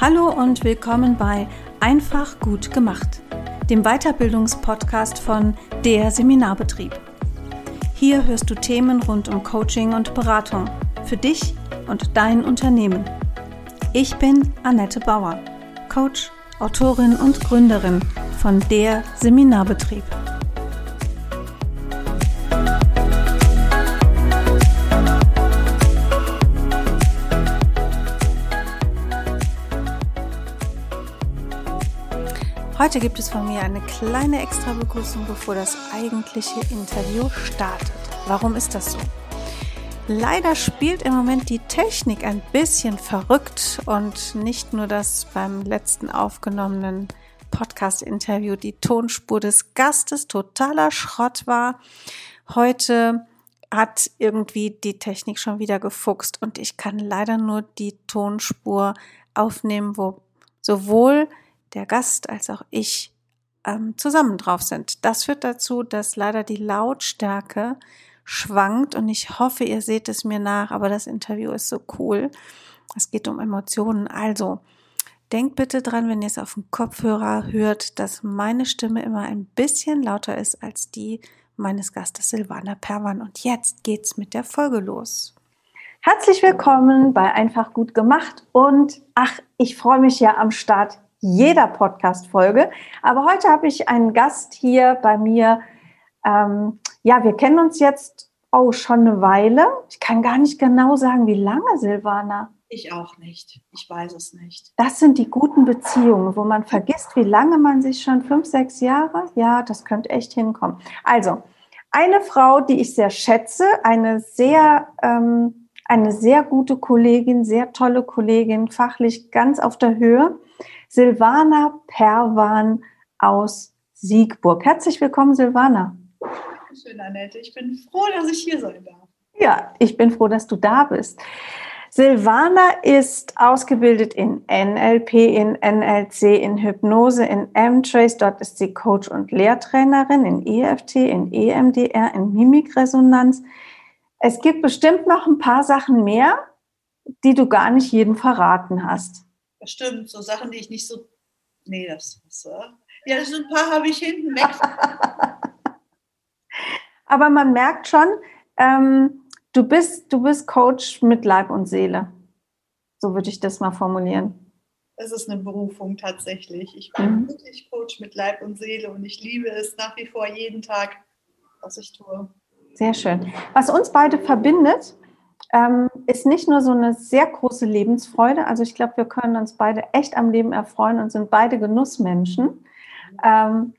Hallo und willkommen bei Einfach gut gemacht, dem Weiterbildungspodcast von Der Seminarbetrieb. Hier hörst du Themen rund um Coaching und Beratung für dich und dein Unternehmen. Ich bin Annette Bauer, Coach, Autorin und Gründerin von Der Seminarbetrieb. Heute gibt es von mir eine kleine Extra-Begrüßung, bevor das eigentliche Interview startet. Warum ist das so? Leider spielt im Moment die Technik ein bisschen verrückt und nicht nur, dass beim letzten aufgenommenen Podcast-Interview die Tonspur des Gastes totaler Schrott war. Heute hat irgendwie die Technik schon wieder gefuchst und ich kann leider nur die Tonspur aufnehmen, wo sowohl der Gast als auch ich ähm, zusammen drauf sind. Das führt dazu, dass leider die Lautstärke schwankt und ich hoffe, ihr seht es mir nach, aber das Interview ist so cool. Es geht um Emotionen. Also, denkt bitte dran, wenn ihr es auf dem Kopfhörer hört, dass meine Stimme immer ein bisschen lauter ist als die meines Gastes Silvana Perwan. Und jetzt geht's mit der Folge los. Herzlich willkommen bei Einfach gut gemacht und ach, ich freue mich ja am Start jeder Podcast-Folge. Aber heute habe ich einen Gast hier bei mir. Ähm, ja, wir kennen uns jetzt oh schon eine Weile. Ich kann gar nicht genau sagen, wie lange, Silvana. Ich auch nicht. Ich weiß es nicht. Das sind die guten Beziehungen, wo man vergisst, wie lange man sich schon fünf, sechs Jahre. Ja, das könnte echt hinkommen. Also eine Frau, die ich sehr schätze, eine sehr ähm, eine sehr gute Kollegin, sehr tolle Kollegin, fachlich ganz auf der Höhe. Silvana Perwan aus Siegburg. Herzlich willkommen, Silvana. Schön, Annette. Ich bin froh, dass ich hier sein darf. Ja, ich bin froh, dass du da bist. Silvana ist ausgebildet in NLP, in NLC, in Hypnose, in M-Trace. Dort ist sie Coach und Lehrtrainerin in EFT, in EMDR, in Mimikresonanz. Es gibt bestimmt noch ein paar Sachen mehr, die du gar nicht jedem verraten hast. Das stimmt, so Sachen, die ich nicht so. Nee, das ist. so. Ja, so ein paar habe ich hinten weg. Aber man merkt schon, ähm, du, bist, du bist Coach mit Leib und Seele. So würde ich das mal formulieren. Es ist eine Berufung tatsächlich. Ich bin mhm. wirklich Coach mit Leib und Seele und ich liebe es nach wie vor jeden Tag, was ich tue. Sehr schön. Was uns beide verbindet, ähm, ist nicht nur so eine sehr große Lebensfreude. Also ich glaube, wir können uns beide echt am Leben erfreuen und sind beide Genussmenschen. Ähm,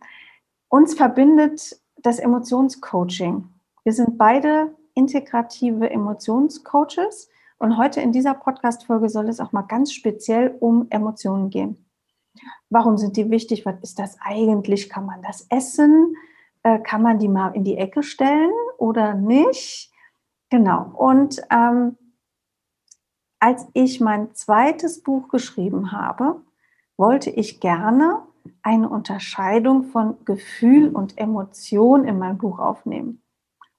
uns verbindet das Emotionscoaching. Wir sind beide integrative Emotionscoaches und heute in dieser Podcast-Folge soll es auch mal ganz speziell um Emotionen gehen. Warum sind die wichtig? Was ist das eigentlich? Kann man das essen? Äh, kann man die mal in die Ecke stellen oder nicht? Genau. Und ähm, als ich mein zweites Buch geschrieben habe, wollte ich gerne eine Unterscheidung von Gefühl und Emotion in mein Buch aufnehmen.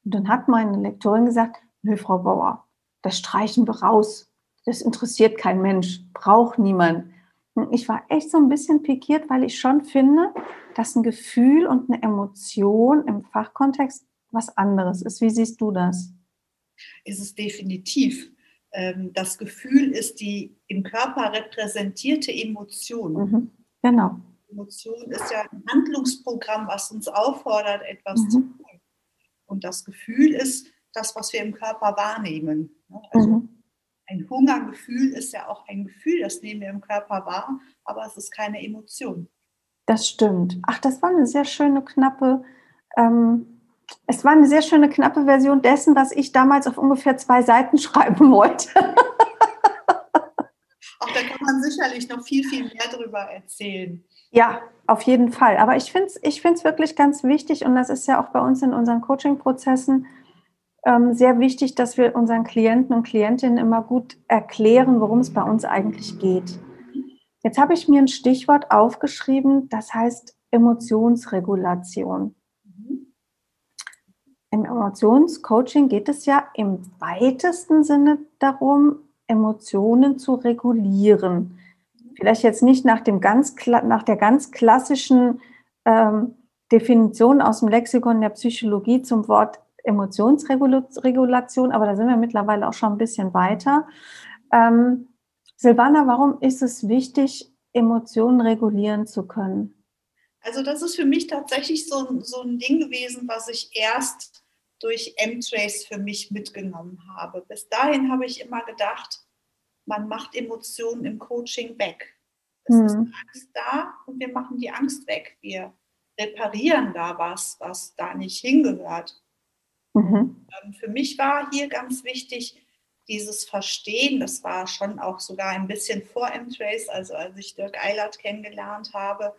Und dann hat meine Lektorin gesagt, nö, Frau Bauer, das streichen wir raus. Das interessiert kein Mensch, braucht niemand. Ich war echt so ein bisschen pikiert, weil ich schon finde, dass ein Gefühl und eine Emotion im Fachkontext was anderes ist. Wie siehst du das? ist es definitiv. Ähm, das Gefühl ist die im Körper repräsentierte Emotion. Mhm. Genau. Emotion ist ja ein Handlungsprogramm, was uns auffordert, etwas mhm. zu tun. Und das Gefühl ist das, was wir im Körper wahrnehmen. Ne? Also mhm. Ein Hungergefühl ist ja auch ein Gefühl, das nehmen wir im Körper wahr, aber es ist keine Emotion. Das stimmt. Ach, das war eine sehr schöne, knappe ähm, es war eine sehr schöne, knappe Version dessen, was ich damals auf ungefähr zwei Seiten schreiben wollte. Auch da kann man sicherlich noch viel, viel mehr darüber erzählen. Ja, auf jeden Fall. Aber ich finde es ich find's wirklich ganz wichtig und das ist ja auch bei uns in unseren Coaching-Prozessen ähm, sehr wichtig, dass wir unseren Klienten und Klientinnen immer gut erklären, worum es bei uns eigentlich geht. Jetzt habe ich mir ein Stichwort aufgeschrieben, das heißt Emotionsregulation. Im Emotionscoaching geht es ja im weitesten Sinne darum, Emotionen zu regulieren. vielleicht jetzt nicht nach, dem ganz, nach der ganz klassischen ähm, Definition aus dem Lexikon der Psychologie zum Wort Emotionsregulation, aber da sind wir mittlerweile auch schon ein bisschen weiter. Ähm, Silvana, warum ist es wichtig, Emotionen regulieren zu können? Also das ist für mich tatsächlich so, so ein Ding gewesen, was ich erst durch M-Trace für mich mitgenommen habe. Bis dahin habe ich immer gedacht, man macht Emotionen im Coaching weg. Es hm. ist Angst da und wir machen die Angst weg. Wir reparieren da was, was da nicht hingehört. Mhm. Ähm, für mich war hier ganz wichtig, dieses Verstehen, das war schon auch sogar ein bisschen vor M-Trace, also als ich Dirk Eilert kennengelernt habe,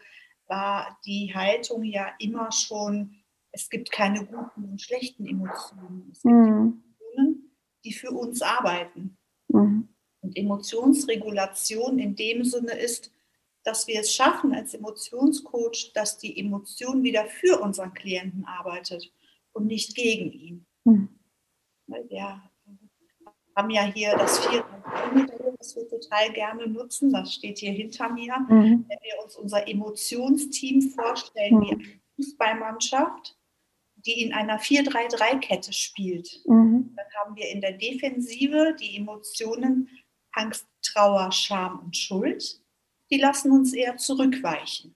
war die Haltung ja immer schon, es gibt keine guten und schlechten Emotionen. Es gibt mhm. Emotionen, die für uns arbeiten. Mhm. Und Emotionsregulation in dem Sinne ist, dass wir es schaffen als Emotionscoach, dass die Emotion wieder für unseren Klienten arbeitet und nicht gegen ihn. Mhm. Wir haben ja hier das vier modell das wir total gerne nutzen. Das steht hier hinter mir. Mhm. Wenn wir uns unser Emotionsteam vorstellen, mhm. wie eine Fußballmannschaft, die in einer 4-3-3-Kette spielt, mhm. dann haben wir in der Defensive die Emotionen Angst, Trauer, Scham und Schuld die lassen uns eher zurückweichen.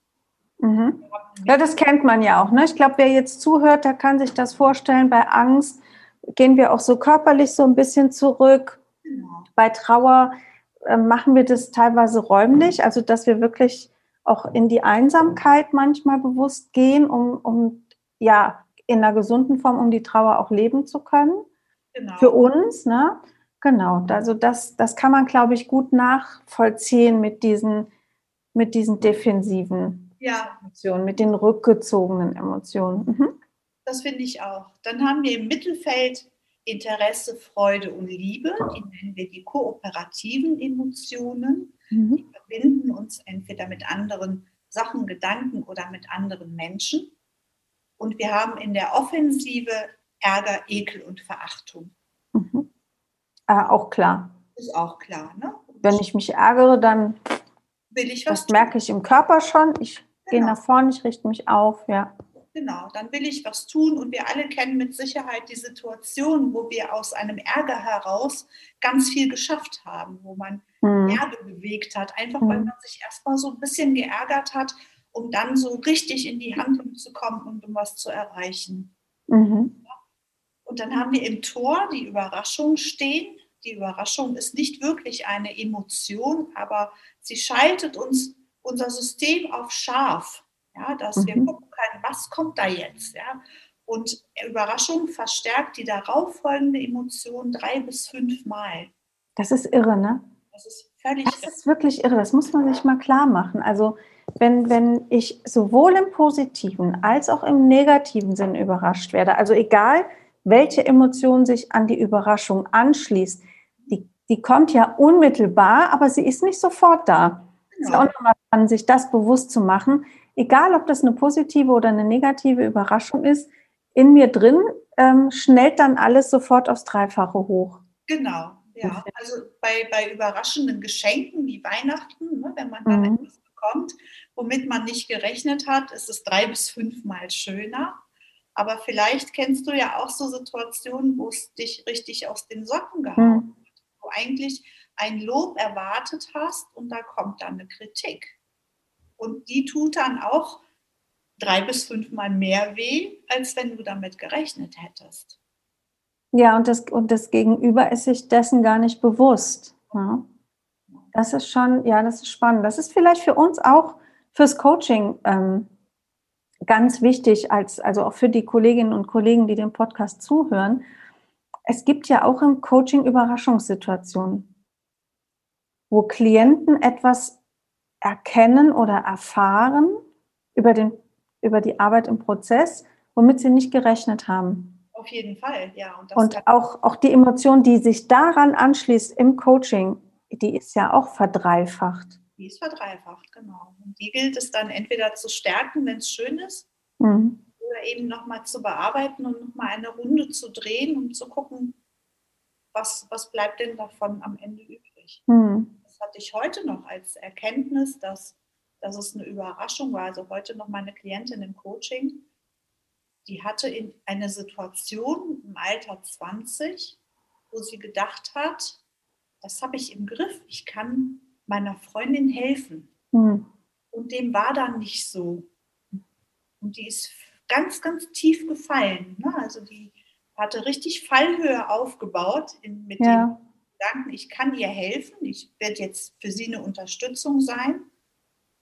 Mhm. Ja, das kennt man ja auch. Ne? Ich glaube, wer jetzt zuhört, der kann sich das vorstellen. Bei Angst gehen wir auch so körperlich so ein bisschen zurück. Genau. Bei Trauer äh, machen wir das teilweise räumlich, also dass wir wirklich auch in die Einsamkeit manchmal bewusst gehen, um, um ja in einer gesunden Form, um die Trauer auch leben zu können. Genau. Für uns, ne? Genau. Also das, das kann man, glaube ich, gut nachvollziehen mit diesen mit diesen defensiven ja. Emotionen, mit den rückgezogenen Emotionen. Mhm. Das finde ich auch. Dann haben wir im Mittelfeld Interesse, Freude und Liebe. Die nennen wir die kooperativen Emotionen. Mhm. Die verbinden uns entweder mit anderen Sachen, Gedanken oder mit anderen Menschen. Und wir haben in der Offensive Ärger, Ekel und Verachtung. Mhm. Äh, auch klar. Ist auch klar. Ne? Wenn ich mich ärgere, dann will ich was. Das merke ich im Körper schon. Ich genau. gehe nach vorne, ich richte mich auf, ja. Genau, dann will ich was tun und wir alle kennen mit Sicherheit die Situation, wo wir aus einem Ärger heraus ganz viel geschafft haben, wo man mhm. Erde bewegt hat, einfach mhm. weil man sich erstmal so ein bisschen geärgert hat, um dann so richtig in die Handlung zu kommen und um was zu erreichen. Mhm. Und dann haben wir im Tor die Überraschung stehen. Die Überraschung ist nicht wirklich eine Emotion, aber Sie schaltet uns unser System auf scharf, ja, dass mhm. wir gucken können, was kommt da jetzt. Ja? Und Überraschung verstärkt die darauffolgende Emotion drei bis fünf Mal. Das ist irre, ne? Das ist völlig Das irre. ist wirklich irre, das muss man sich mal klar machen. Also wenn, wenn ich sowohl im positiven als auch im negativen Sinn überrascht werde, also egal, welche Emotion sich an die Überraschung anschließt, die kommt ja unmittelbar, aber sie ist nicht sofort da. Es ist ja auch nochmal dran, sich das bewusst zu machen. Egal, ob das eine positive oder eine negative Überraschung ist, in mir drin ähm, schnellt dann alles sofort aufs Dreifache hoch. Genau, ja. Also bei, bei überraschenden Geschenken wie Weihnachten, ne, wenn man dann mhm. etwas bekommt, womit man nicht gerechnet hat, ist es drei bis fünfmal schöner. Aber vielleicht kennst du ja auch so Situationen, wo es dich richtig aus den Socken gehauen mhm eigentlich ein Lob erwartet hast und da kommt dann eine Kritik. Und die tut dann auch drei bis fünfmal mehr weh, als wenn du damit gerechnet hättest. Ja, und das, und das Gegenüber ist sich dessen gar nicht bewusst. Ja. Das ist schon, ja, das ist spannend. Das ist vielleicht für uns auch fürs Coaching ähm, ganz wichtig, als, also auch für die Kolleginnen und Kollegen, die dem Podcast zuhören, es gibt ja auch im Coaching Überraschungssituationen, wo Klienten etwas erkennen oder erfahren über, den, über die Arbeit im Prozess, womit sie nicht gerechnet haben. Auf jeden Fall, ja. Und, und auch, auch die Emotion, die sich daran anschließt im Coaching, die ist ja auch verdreifacht. Die ist verdreifacht, genau. Und die gilt es dann entweder zu stärken, wenn es schön ist, mhm oder eben nochmal zu bearbeiten und nochmal eine Runde zu drehen, um zu gucken, was, was bleibt denn davon am Ende übrig. Hm. Das hatte ich heute noch als Erkenntnis, dass, dass es eine Überraschung war. Also heute noch meine Klientin im Coaching, die hatte in eine Situation im Alter 20, wo sie gedacht hat, das habe ich im Griff, ich kann meiner Freundin helfen. Mhm. Und dem war dann nicht so. Und die ist ganz, ganz tief gefallen. Ne? Also die hatte richtig Fallhöhe aufgebaut in, mit ja. dem Gedanken, ich kann ihr helfen, ich werde jetzt für sie eine Unterstützung sein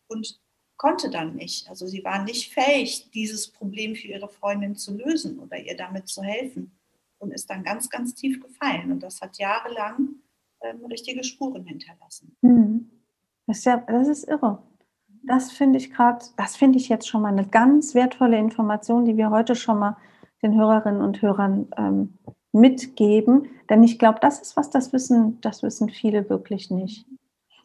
und konnte dann nicht. Also sie war nicht fähig, dieses Problem für ihre Freundin zu lösen oder ihr damit zu helfen und ist dann ganz, ganz tief gefallen. Und das hat jahrelang ähm, richtige Spuren hinterlassen. Mhm. Das, ist ja, das ist irre. Das finde ich gerade, das finde ich jetzt schon mal eine ganz wertvolle Information, die wir heute schon mal den Hörerinnen und Hörern ähm, mitgeben. Denn ich glaube, das ist was, das wissen, das wissen viele wirklich nicht.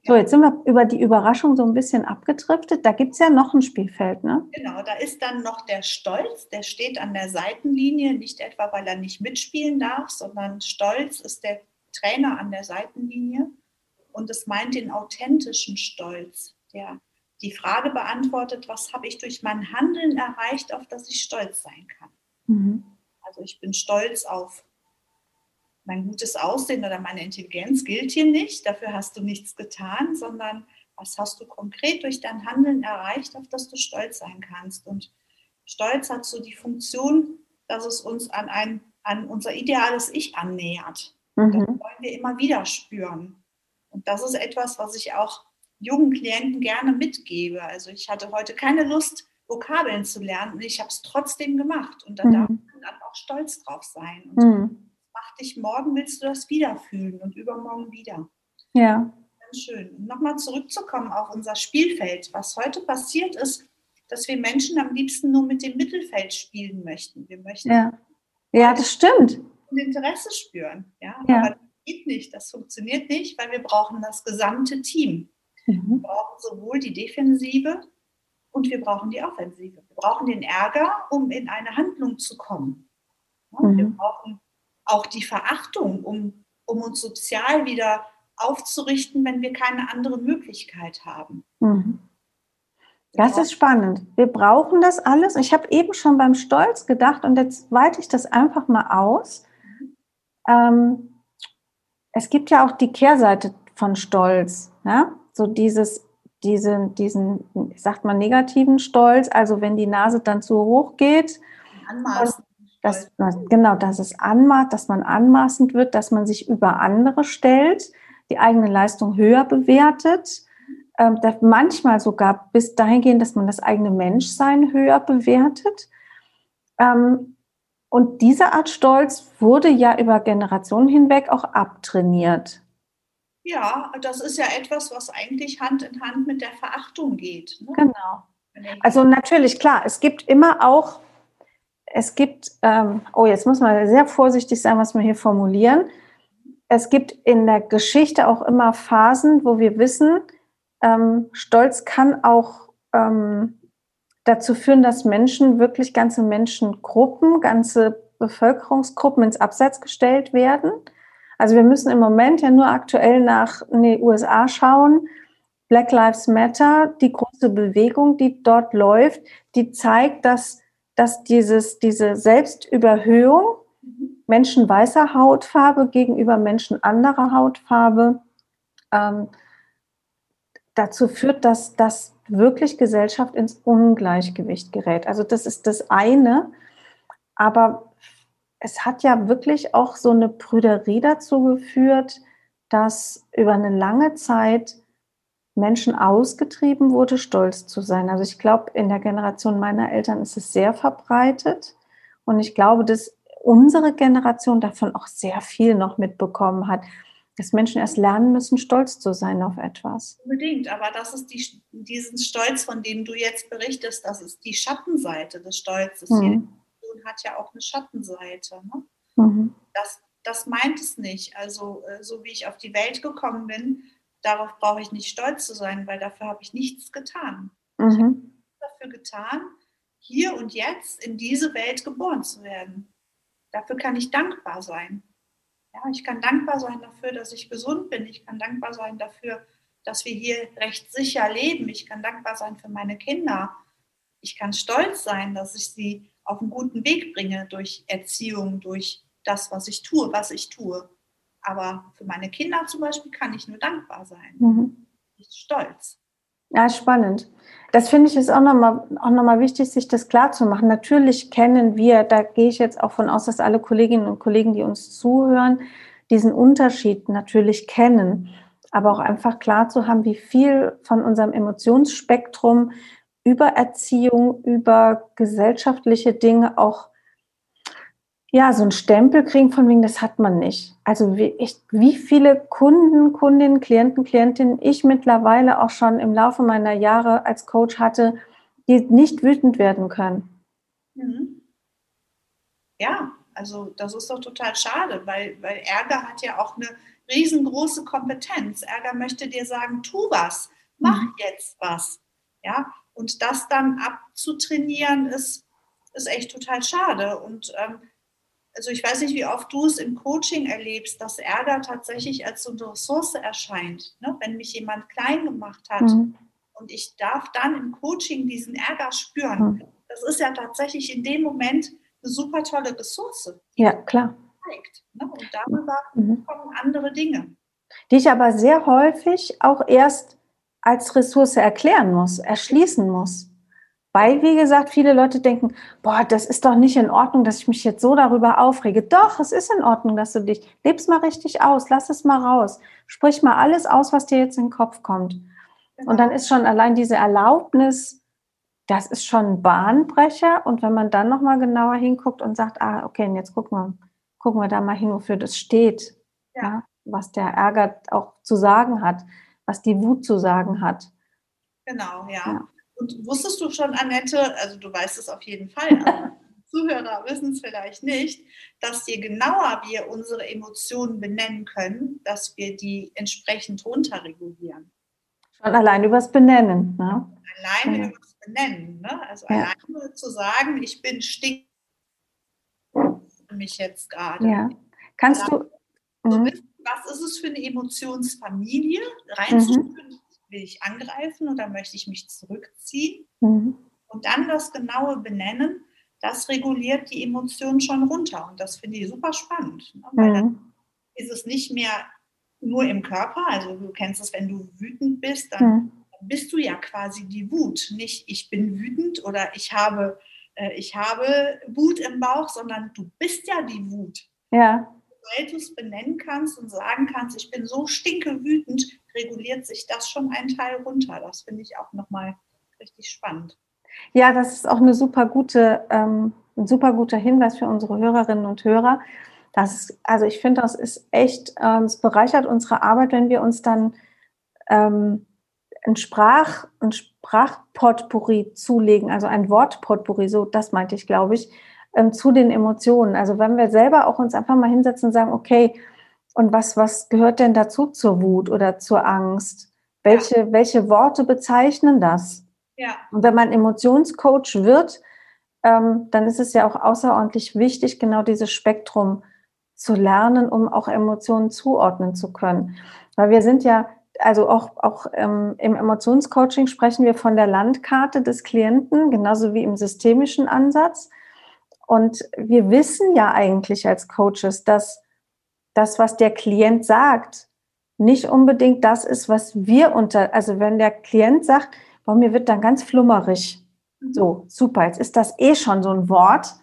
So, jetzt sind wir über die Überraschung so ein bisschen abgedriftet. Da gibt es ja noch ein Spielfeld, ne? Genau, da ist dann noch der Stolz, der steht an der Seitenlinie, nicht etwa, weil er nicht mitspielen darf, sondern Stolz ist der Trainer an der Seitenlinie und es meint den authentischen Stolz, der die Frage beantwortet, was habe ich durch mein Handeln erreicht, auf das ich stolz sein kann. Mhm. Also ich bin stolz auf mein gutes Aussehen oder meine Intelligenz gilt hier nicht, dafür hast du nichts getan, sondern was hast du konkret durch dein Handeln erreicht, auf das du stolz sein kannst. Und Stolz hat so die Funktion, dass es uns an, ein, an unser ideales Ich annähert. Mhm. Das wollen wir immer wieder spüren. Und das ist etwas, was ich auch jungen Klienten gerne mitgebe. Also ich hatte heute keine Lust, Vokabeln zu lernen und ich habe es trotzdem gemacht. Und da mhm. darf man dann auch stolz drauf sein. Und mhm. Dich morgen, willst du das wieder fühlen und übermorgen wieder. Ja. Ganz schön. Und nochmal zurückzukommen auf unser Spielfeld. Was heute passiert ist, dass wir Menschen am liebsten nur mit dem Mittelfeld spielen möchten. Wir möchten ja, ja das stimmt. Interesse spüren. Ja? ja. Aber das geht nicht, das funktioniert nicht, weil wir brauchen das gesamte Team. Mhm. Wir brauchen sowohl die Defensive und wir brauchen die Offensive. Wir brauchen den Ärger, um in eine Handlung zu kommen. Mhm. Wir brauchen auch die Verachtung, um, um uns sozial wieder aufzurichten, wenn wir keine andere Möglichkeit haben. Mhm. Das ist spannend. Wir brauchen das alles. Ich habe eben schon beim Stolz gedacht und jetzt weite ich das einfach mal aus. Ähm, es gibt ja auch die Kehrseite von Stolz. Ja? So dieses diese, diesen, sagt man, negativen Stolz, also wenn die Nase dann zu hoch geht, Anmaßen. Dass, dass, genau, dass es anmaßt, dass man anmaßend wird, dass man sich über andere stellt, die eigene Leistung höher bewertet, ähm, manchmal sogar bis dahin gehen, dass man das eigene Menschsein höher bewertet. Ähm, und diese Art Stolz wurde ja über Generationen hinweg auch abtrainiert. Ja, das ist ja etwas, was eigentlich Hand in Hand mit der Verachtung geht. Ne? Genau. Also natürlich, klar, es gibt immer auch, es gibt, ähm, oh, jetzt muss man sehr vorsichtig sein, was wir hier formulieren. Es gibt in der Geschichte auch immer Phasen, wo wir wissen, ähm, Stolz kann auch ähm, dazu führen, dass Menschen, wirklich ganze Menschengruppen, ganze Bevölkerungsgruppen ins Abseits gestellt werden. Also wir müssen im Moment ja nur aktuell nach in die USA schauen. Black Lives Matter, die große Bewegung, die dort läuft, die zeigt, dass, dass dieses, diese Selbstüberhöhung Menschen weißer Hautfarbe gegenüber Menschen anderer Hautfarbe ähm, dazu führt, dass, dass wirklich Gesellschaft ins Ungleichgewicht gerät. Also das ist das eine. Aber es hat ja wirklich auch so eine Prüderie dazu geführt, dass über eine lange Zeit Menschen ausgetrieben wurde, stolz zu sein. Also ich glaube, in der Generation meiner Eltern ist es sehr verbreitet. Und ich glaube, dass unsere Generation davon auch sehr viel noch mitbekommen hat, dass Menschen erst lernen müssen, stolz zu sein auf etwas. Unbedingt, aber das ist die, diesen Stolz, von dem du jetzt berichtest, das ist die Schattenseite des Stolzes. Mhm. Person hat ja auch eine Schattenseite. Ne? Mhm. Das, das meint es nicht. Also äh, so wie ich auf die Welt gekommen bin, darauf brauche ich nicht stolz zu sein, weil dafür habe ich nichts getan. Mhm. Ich habe dafür getan, hier und jetzt in diese Welt geboren zu werden. Dafür kann ich dankbar sein. Ja, ich kann dankbar sein dafür, dass ich gesund bin. Ich kann dankbar sein dafür, dass wir hier recht sicher leben. Ich kann dankbar sein für meine Kinder. Ich kann stolz sein, dass ich sie auf einen guten Weg bringe durch Erziehung, durch das, was ich tue, was ich tue. Aber für meine Kinder zum Beispiel kann ich nur dankbar sein. Mhm. Ich bin stolz. Ja, spannend. Das finde ich ist auch nochmal auch noch mal wichtig, sich das klar zu machen. Natürlich kennen wir, da gehe ich jetzt auch von aus, dass alle Kolleginnen und Kollegen, die uns zuhören, diesen Unterschied natürlich kennen. Aber auch einfach klar zu haben, wie viel von unserem Emotionsspektrum über Erziehung, über gesellschaftliche Dinge auch ja, so ein Stempel kriegen von wegen, das hat man nicht. Also wie, ich, wie viele Kunden, Kundinnen, Klienten, Klientinnen ich mittlerweile auch schon im Laufe meiner Jahre als Coach hatte, die nicht wütend werden können. Mhm. Ja, also das ist doch total schade, weil, weil Ärger hat ja auch eine riesengroße Kompetenz. Ärger möchte dir sagen, tu was, mach mhm. jetzt was. Ja, und das dann abzutrainieren ist, ist echt total schade. Und ähm, also ich weiß nicht, wie oft du es im Coaching erlebst, dass Ärger tatsächlich als so eine Ressource erscheint. Ne? Wenn mich jemand klein gemacht hat mhm. und ich darf dann im Coaching diesen Ärger spüren, mhm. das ist ja tatsächlich in dem Moment eine super tolle Ressource. Ja, klar. Zeigt, ne? Und darüber mhm. kommen andere Dinge. Die ich aber sehr häufig auch erst als Ressource erklären muss, erschließen muss. Weil, wie gesagt, viele Leute denken, boah, das ist doch nicht in Ordnung, dass ich mich jetzt so darüber aufrege. Doch, es ist in Ordnung, dass du dich, lebst mal richtig aus, lass es mal raus. Sprich mal alles aus, was dir jetzt in den Kopf kommt. Und dann ist schon allein diese Erlaubnis, das ist schon ein Bahnbrecher. Und wenn man dann nochmal genauer hinguckt und sagt, ah, okay, und jetzt gucken wir, gucken wir da mal hin, wofür das steht. Ja. ja was der Ärger auch zu sagen hat, was die Wut zu sagen hat. Genau, ja. ja. Und wusstest du schon, Annette, also du weißt es auf jeden Fall, aber Zuhörer wissen es vielleicht nicht, dass je genauer wir unsere Emotionen benennen können, dass wir die entsprechend runterregulieren. Schon allein übers Benennen. Ne? Alleine ja. übers Benennen. Ne? Also ja. alleine zu sagen, ich bin stinkend mich jetzt gerade. Ja. Kannst du. So mhm. wissen, was ist es für eine Emotionsfamilie? Reinzuführen, mhm will ich angreifen oder möchte ich mich zurückziehen? Mhm. Und dann das genaue Benennen, das reguliert die Emotionen schon runter. Und das finde ich super spannend. Ne? Weil mhm. dann ist es nicht mehr nur im Körper. Also du kennst es, wenn du wütend bist, dann, mhm. bist du ja quasi die Wut. Nicht ich bin wütend oder ich habe, äh, ich habe Wut im Bauch, sondern du bist ja die Wut. Ja. Es benennen kannst und sagen kannst, ich bin so stinke wütend, reguliert sich das schon einen Teil runter. Das finde ich auch nochmal richtig spannend. Ja, das ist auch eine super gute, ähm, ein super guter Hinweis für unsere Hörerinnen und Hörer. Das ist, also ich finde, das ist echt, ähm, es bereichert unsere Arbeit, wenn wir uns dann ähm, ein Sprach, ein Sprachpotpourri zulegen, also ein Wortpotpourri, so das meinte ich, glaube ich, ähm, zu den Emotionen. Also wenn wir selber auch uns einfach mal hinsetzen und sagen, okay, und was, was gehört denn dazu zur Wut oder zur Angst? Welche, ja. welche Worte bezeichnen das? Ja. Und wenn man Emotionscoach wird, ähm, dann ist es ja auch außerordentlich wichtig, genau dieses Spektrum zu lernen, um auch Emotionen zuordnen zu können. Weil wir sind ja, also auch, auch ähm, im Emotionscoaching sprechen wir von der Landkarte des Klienten, genauso wie im systemischen Ansatz. Und wir wissen ja eigentlich als Coaches, dass das, was der Klient sagt, nicht unbedingt das ist, was wir unter, also wenn der Klient sagt, boah, mir wird dann ganz flummerig. Mhm. So, super, jetzt ist das eh schon so ein Wort,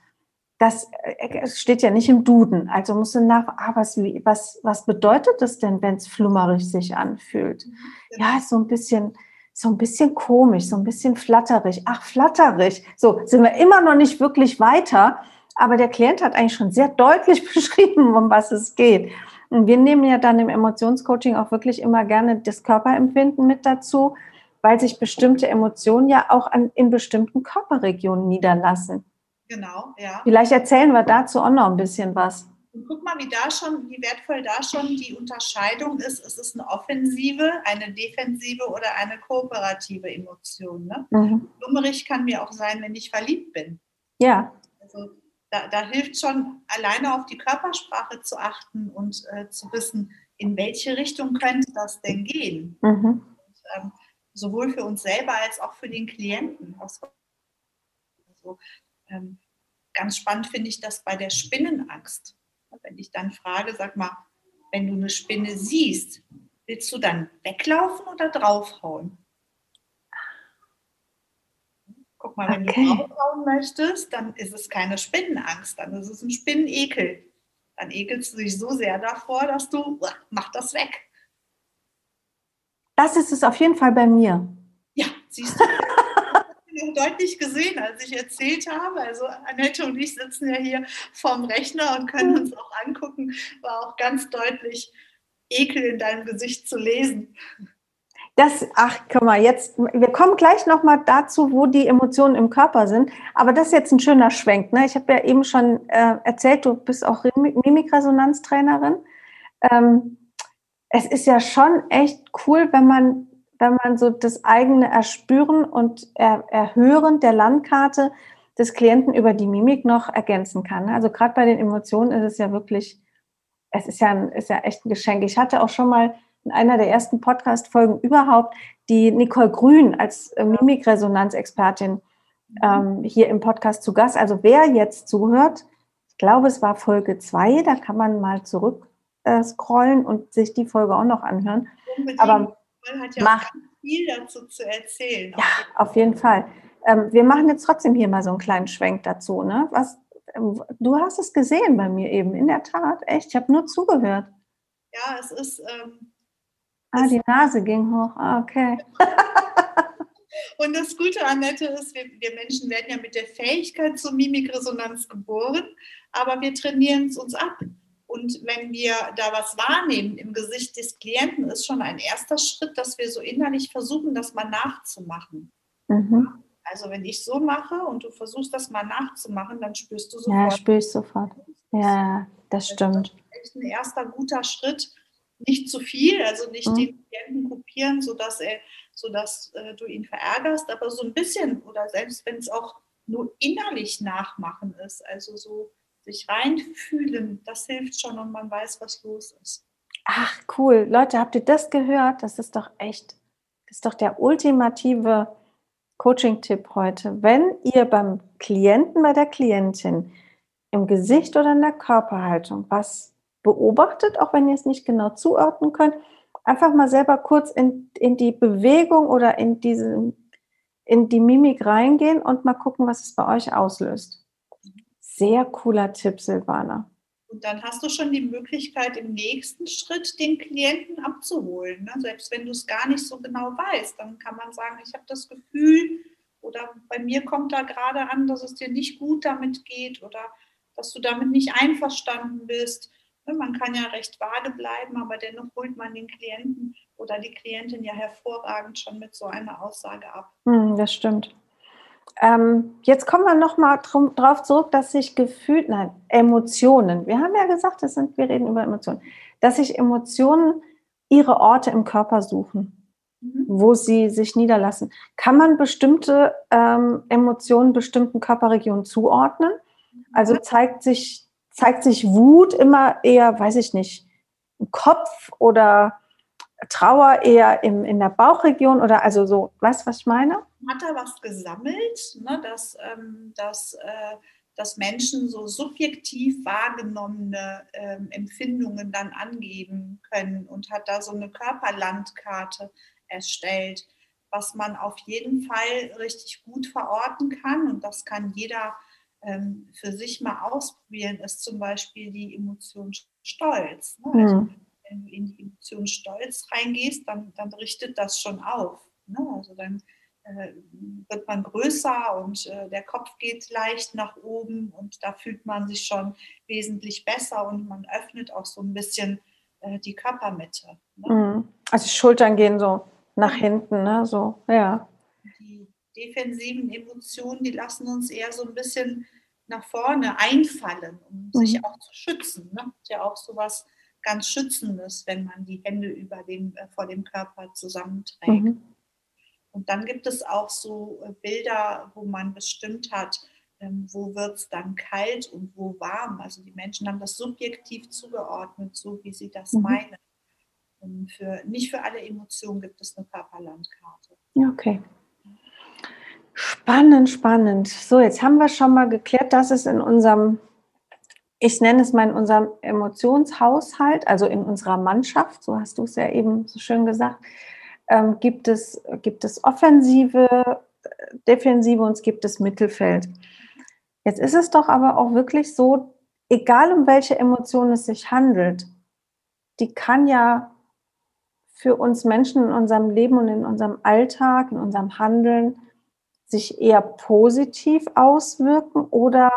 das äh, steht ja nicht im Duden. Also musst du nach, ah, was, was, was bedeutet das denn, wenn es flummerig sich anfühlt? Mhm. Ja, so ein bisschen, so ein bisschen komisch, so ein bisschen flatterig. Ach, flatterig. So, sind wir immer noch nicht wirklich weiter. Aber der Klient hat eigentlich schon sehr deutlich beschrieben, um was es geht. Und wir nehmen ja dann im Emotionscoaching auch wirklich immer gerne das Körperempfinden mit dazu, weil sich bestimmte Emotionen ja auch an, in bestimmten Körperregionen niederlassen. Genau, ja. Vielleicht erzählen wir dazu auch noch ein bisschen was. Und guck mal, wie da schon, wie wertvoll da schon die Unterscheidung ist. Ist es eine offensive, eine defensive oder eine kooperative Emotion? Ne? Mhm. Lummerig kann mir auch sein, wenn ich verliebt bin. Ja. Also da, da, hilft schon alleine auf die Körpersprache zu achten und äh, zu wissen, in welche Richtung könnte das denn gehen? Mhm. Und, ähm, sowohl für uns selber als auch für den Klienten. Also, ähm, ganz spannend finde ich das bei der Spinnenangst. Wenn ich dann frage, sag mal, wenn du eine Spinne siehst, willst du dann weglaufen oder draufhauen? Guck mal, wenn okay. du draufhauen möchtest, dann ist es keine Spinnenangst, dann ist es ein Spinnenekel. Dann ekelst du dich so sehr davor, dass du, mach das weg. Das ist es auf jeden Fall bei mir. Ja, siehst du. deutlich gesehen, als ich erzählt habe. Also Annette und ich sitzen ja hier vorm Rechner und können uns auch angucken. War auch ganz deutlich Ekel in deinem Gesicht zu lesen. Das, ach, guck mal, jetzt, wir kommen gleich nochmal dazu, wo die Emotionen im Körper sind. Aber das ist jetzt ein schöner Schwenk. Ne? Ich habe ja eben schon äh, erzählt, du bist auch Mimikresonanztrainerin. Ähm, es ist ja schon echt cool, wenn man, wenn man so das eigene Erspüren und er, Erhören der Landkarte des Klienten über die Mimik noch ergänzen kann. Also gerade bei den Emotionen ist es ja wirklich, es ist ja, ein, ist ja echt ein Geschenk. Ich hatte auch schon mal in einer der ersten Podcast-Folgen überhaupt die Nicole Grün als äh, Mimikresonanzexpertin ähm, hier im Podcast zu Gast. Also wer jetzt zuhört, ich glaube, es war Folge 2, da kann man mal zurück äh, scrollen und sich die Folge auch noch anhören. Unbedingt. Aber hat ja macht, viel dazu zu erzählen. Ja, auf jeden Fall. Ähm, wir machen jetzt trotzdem hier mal so einen kleinen Schwenk dazu. Ne? Was, ähm, du hast es gesehen bei mir eben, in der Tat, echt. Ich habe nur zugehört. Ja, es ist, ähm, Ah, die Nase ging hoch. Ah, okay. Und das Gute, Annette, ist, wir, wir, Menschen werden ja mit der Fähigkeit zur Mimikresonanz geboren, aber wir trainieren es uns ab. Und wenn wir da was wahrnehmen im Gesicht des Klienten, ist schon ein erster Schritt, dass wir so innerlich versuchen, das mal nachzumachen. Mhm. Also wenn ich so mache und du versuchst, das mal nachzumachen, dann spürst du sofort. Ja, spürst sofort. Ja, das stimmt. Das ist ein erster guter Schritt, nicht zu viel, also nicht mhm. den Klienten kopieren, sodass, er, sodass äh, du ihn verärgerst, aber so ein bisschen oder selbst wenn es auch nur innerlich nachmachen ist, also so sich reinfühlen, das hilft schon und man weiß, was los ist. Ach cool, Leute, habt ihr das gehört? Das ist doch echt, das ist doch der ultimative Coaching-Tipp heute. Wenn ihr beim Klienten, bei der Klientin im Gesicht oder in der Körperhaltung was beobachtet, auch wenn ihr es nicht genau zuordnen könnt. Einfach mal selber kurz in, in die Bewegung oder in, diese, in die Mimik reingehen und mal gucken, was es bei euch auslöst. Sehr cooler Tipp, Silvana. Und dann hast du schon die Möglichkeit, im nächsten Schritt den Klienten abzuholen. Ne? Selbst wenn du es gar nicht so genau weißt, dann kann man sagen, ich habe das Gefühl oder bei mir kommt da gerade an, dass es dir nicht gut damit geht oder dass du damit nicht einverstanden bist. Ne, man kann ja recht vage bleiben, aber dennoch holt man den Klienten oder die Klientin ja hervorragend schon mit so einer Aussage ab. Hm, das stimmt. Ähm, jetzt kommen wir nochmal darauf zurück, dass sich gefühlt, nein, Emotionen, wir haben ja gesagt, das sind, wir reden über Emotionen, dass sich Emotionen ihre Orte im Körper suchen, mhm. wo sie sich niederlassen. Kann man bestimmte ähm, Emotionen bestimmten Körperregionen zuordnen? Also zeigt sich zeigt sich Wut immer eher, weiß ich nicht, im Kopf oder Trauer eher im, in der Bauchregion oder also so, weißt du, was ich meine? Hat er was gesammelt, ne, dass, ähm, dass, äh, dass Menschen so subjektiv wahrgenommene ähm, Empfindungen dann angeben können und hat da so eine Körperlandkarte erstellt, was man auf jeden Fall richtig gut verorten kann und das kann jeder ähm, für sich mal ausprobieren, ist zum Beispiel die Emotion Stolz. Ne? Also, mhm. wenn du in die Emotion Stolz reingehst, dann, dann richtet das schon auf. Ne? Also dann wird man größer und äh, der Kopf geht leicht nach oben und da fühlt man sich schon wesentlich besser und man öffnet auch so ein bisschen äh, die Körpermitte. Ne? Mhm. Also die Schultern gehen so nach hinten, ne? so, ja defensiven Emotionen, die lassen uns eher so ein bisschen nach vorne einfallen, um mhm. sich auch zu schützen. Ne? Ist ja auch so was ganz Schützendes, wenn man die Hände über dem, äh, vor dem Körper zusammenträgt. Mhm. Und dann gibt es auch so äh, Bilder, wo man bestimmt hat, ähm, wo wird es dann kalt und wo warm. Also die Menschen haben das subjektiv zugeordnet, so wie sie das mhm. meinen. Für, nicht für alle Emotionen gibt es eine Körperlandkarte. Okay. Spannend, spannend. So, jetzt haben wir schon mal geklärt, dass es in unserem, ich nenne es mal in unserem Emotionshaushalt, also in unserer Mannschaft, so hast du es ja eben so schön gesagt, ähm, gibt, es, gibt es Offensive, Defensive und es gibt es Mittelfeld. Jetzt ist es doch aber auch wirklich so, egal um welche Emotion es sich handelt, die kann ja für uns Menschen in unserem Leben und in unserem Alltag, in unserem Handeln sich eher positiv auswirken oder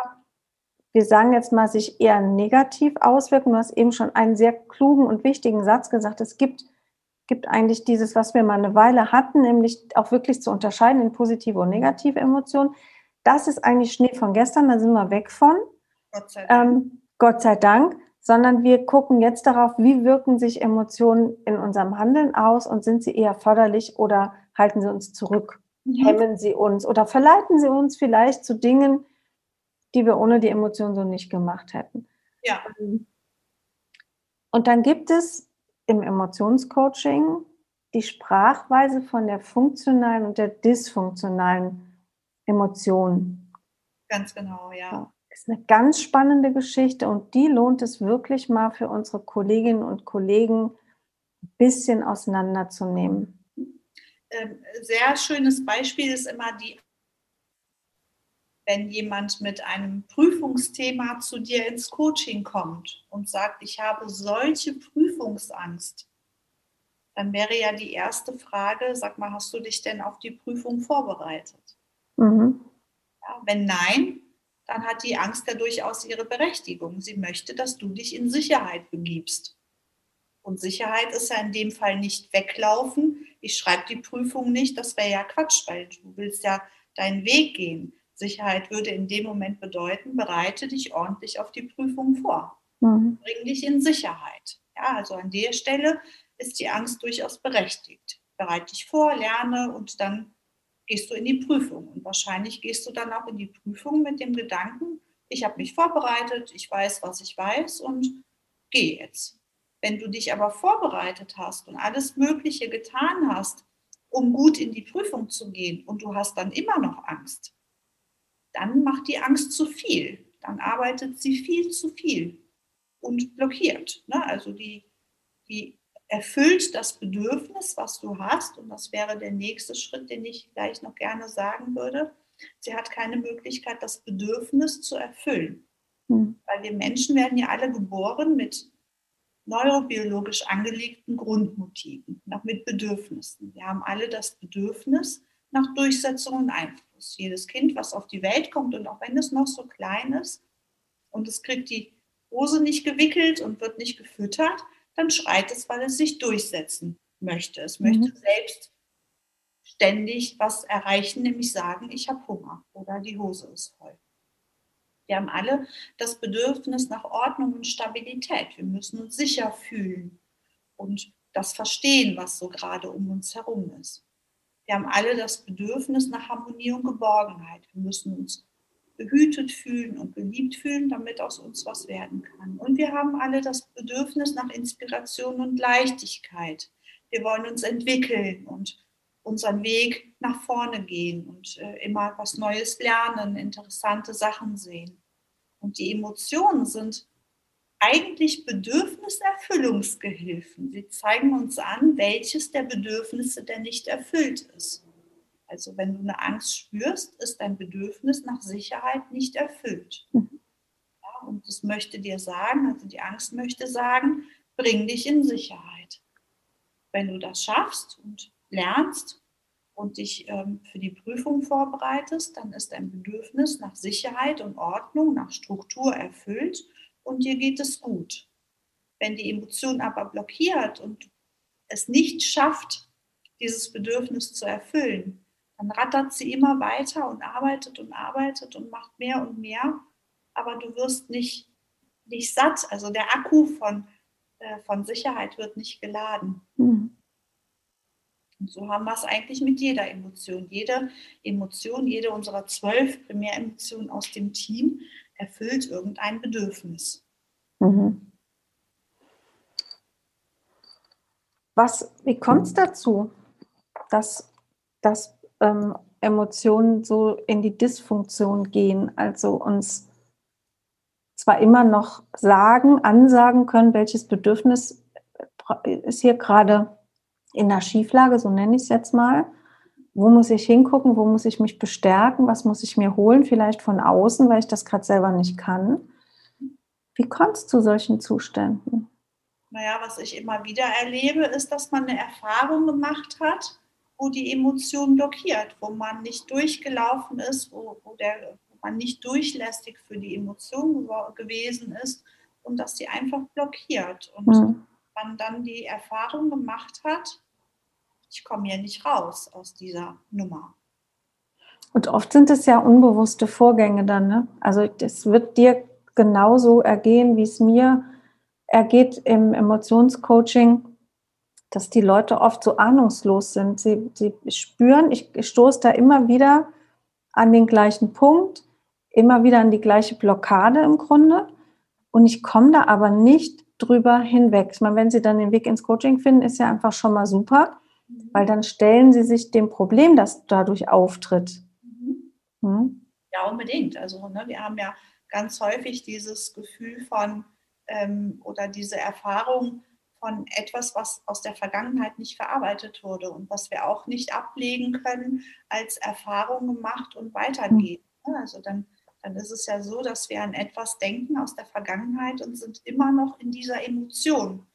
wir sagen jetzt mal, sich eher negativ auswirken. Du hast eben schon einen sehr klugen und wichtigen Satz gesagt. Es gibt, gibt eigentlich dieses, was wir mal eine Weile hatten, nämlich auch wirklich zu unterscheiden in positive und negative Emotionen. Das ist eigentlich Schnee von gestern, da sind wir weg von. Gott sei Dank. Ähm, Gott sei Dank sondern wir gucken jetzt darauf, wie wirken sich Emotionen in unserem Handeln aus und sind sie eher förderlich oder halten sie uns zurück, mhm. hemmen sie uns oder verleiten sie uns vielleicht zu Dingen, die wir ohne die Emotionen so nicht gemacht hätten. Ja. Und dann gibt es im Emotionscoaching die Sprachweise von der funktionalen und der dysfunktionalen Emotion. Ganz genau, ja ist eine ganz spannende Geschichte und die lohnt es wirklich mal für unsere Kolleginnen und Kollegen ein bisschen auseinanderzunehmen. Ähm, sehr schönes Beispiel ist immer die, wenn jemand mit einem Prüfungsthema zu dir ins Coaching kommt und sagt, ich habe solche Prüfungsangst, dann wäre ja die erste Frage, sag mal, hast du dich denn auf die Prüfung vorbereitet? Mhm. Ja, wenn nein, dann hat die Angst ja durchaus ihre Berechtigung. Sie möchte, dass du dich in Sicherheit begibst. Und Sicherheit ist ja in dem Fall nicht weglaufen. Ich schreibe die Prüfung nicht, das wäre ja Quatsch, weil du willst ja deinen Weg gehen. Sicherheit würde in dem Moment bedeuten, bereite dich ordentlich auf die Prüfung vor. Mhm. Bring dich in Sicherheit. Ja, also an der Stelle ist die Angst durchaus berechtigt. Bereite dich vor, lerne und dann gehst du in die Prüfung. Und wahrscheinlich gehst du dann auch in die Prüfung mit dem Gedanken, ich habe mich vorbereitet, ich weiß, was ich weiß und gehe jetzt. Wenn du dich aber vorbereitet hast und alles Mögliche getan hast, um gut in die Prüfung zu gehen und du hast dann immer noch Angst, dann macht die Angst zu viel. Dann arbeitet sie viel zu viel und blockiert. Ne? Also die, die erfüllt das Bedürfnis, was du hast. Und das wäre der nächste Schritt, den ich gleich noch gerne sagen würde. Sie hat keine Möglichkeit, das Bedürfnis zu erfüllen. Hm. Weil wir Menschen werden ja alle geboren mit neurobiologisch angelegten Grundmotiven, mit Bedürfnissen. Wir haben alle das Bedürfnis nach Durchsetzung und Einfluss. Jedes Kind, was auf die Welt kommt und auch wenn es noch so klein ist und es kriegt die Hose nicht gewickelt und wird nicht gefüttert, dann schreit es, weil es sich durchsetzen möchte. Es möchte mhm. selbst ständig was erreichen, nämlich sagen, ich habe Hunger oder die Hose ist voll. Wir haben alle das Bedürfnis nach Ordnung und Stabilität. Wir müssen uns sicher fühlen und das verstehen, was so gerade um uns herum ist. Wir haben alle das Bedürfnis nach Harmonie und Geborgenheit. Wir müssen uns behütet fühlen und geliebt fühlen, damit aus uns was werden kann. Und wir haben alle das Bedürfnis nach Inspiration und Leichtigkeit. Wir wollen uns entwickeln und unseren Weg nach vorne gehen und äh, immer was Neues lernen, interessante Sachen sehen. Und die Emotionen sind eigentlich Bedürfniserfüllungsgehilfen. Sie zeigen uns an, welches der Bedürfnisse denn nicht erfüllt ist. Also wenn du eine Angst spürst, ist dein Bedürfnis nach Sicherheit nicht erfüllt. Ja, und das möchte dir sagen, also die Angst möchte sagen, bring dich in Sicherheit. Wenn du das schaffst und lernst und dich ähm, für die Prüfung vorbereitest, dann ist dein Bedürfnis nach Sicherheit und Ordnung, nach Struktur erfüllt und dir geht es gut. Wenn die Emotion aber blockiert und es nicht schafft, dieses Bedürfnis zu erfüllen, dann rattert sie immer weiter und arbeitet und arbeitet und macht mehr und mehr, aber du wirst nicht, nicht satt. Also der Akku von, äh, von Sicherheit wird nicht geladen. Mhm. Und so haben wir es eigentlich mit jeder Emotion. Jede Emotion, jede unserer zwölf Primäremotionen aus dem Team erfüllt irgendein Bedürfnis. Mhm. Was, wie kommt es dazu, dass, dass ähm, Emotionen so in die Dysfunktion gehen, also uns zwar immer noch sagen, ansagen können, welches Bedürfnis ist hier gerade in der Schieflage, so nenne ich es jetzt mal. Wo muss ich hingucken? Wo muss ich mich bestärken? Was muss ich mir holen? Vielleicht von außen, weil ich das gerade selber nicht kann. Wie kommt es zu solchen Zuständen? Naja, was ich immer wieder erlebe, ist, dass man eine Erfahrung gemacht hat, wo die Emotion blockiert, wo man nicht durchgelaufen ist, wo, wo, der, wo man nicht durchlästig für die Emotion gewesen ist und dass sie einfach blockiert. Und mhm. man dann die Erfahrung gemacht hat, ich komme hier nicht raus aus dieser Nummer. Und oft sind es ja unbewusste Vorgänge dann. Ne? Also es wird dir genauso ergehen, wie es mir ergeht im Emotionscoaching dass die Leute oft so ahnungslos sind. Sie, sie spüren, ich, stoße da immer wieder an den gleichen Punkt, immer wieder an die gleiche Blockade im Grunde. Und ich komme da aber nicht drüber hinweg. Ich meine, wenn Sie dann den Weg ins Coaching finden, ist ja einfach schon mal super. Weil dann stellen Sie sich dem Problem, das dadurch auftritt. Mhm. Hm? Ja, unbedingt. Also ne, wir haben ja ganz häufig dieses Gefühl von ähm, oder diese Erfahrung, von etwas, was aus der Vergangenheit nicht verarbeitet wurde und was wir auch nicht ablegen können, als Erfahrung gemacht und weitergehen. Hm. Also dann, dann ist es ja so, dass wir an etwas denken aus der Vergangenheit und sind immer noch in dieser Emotion.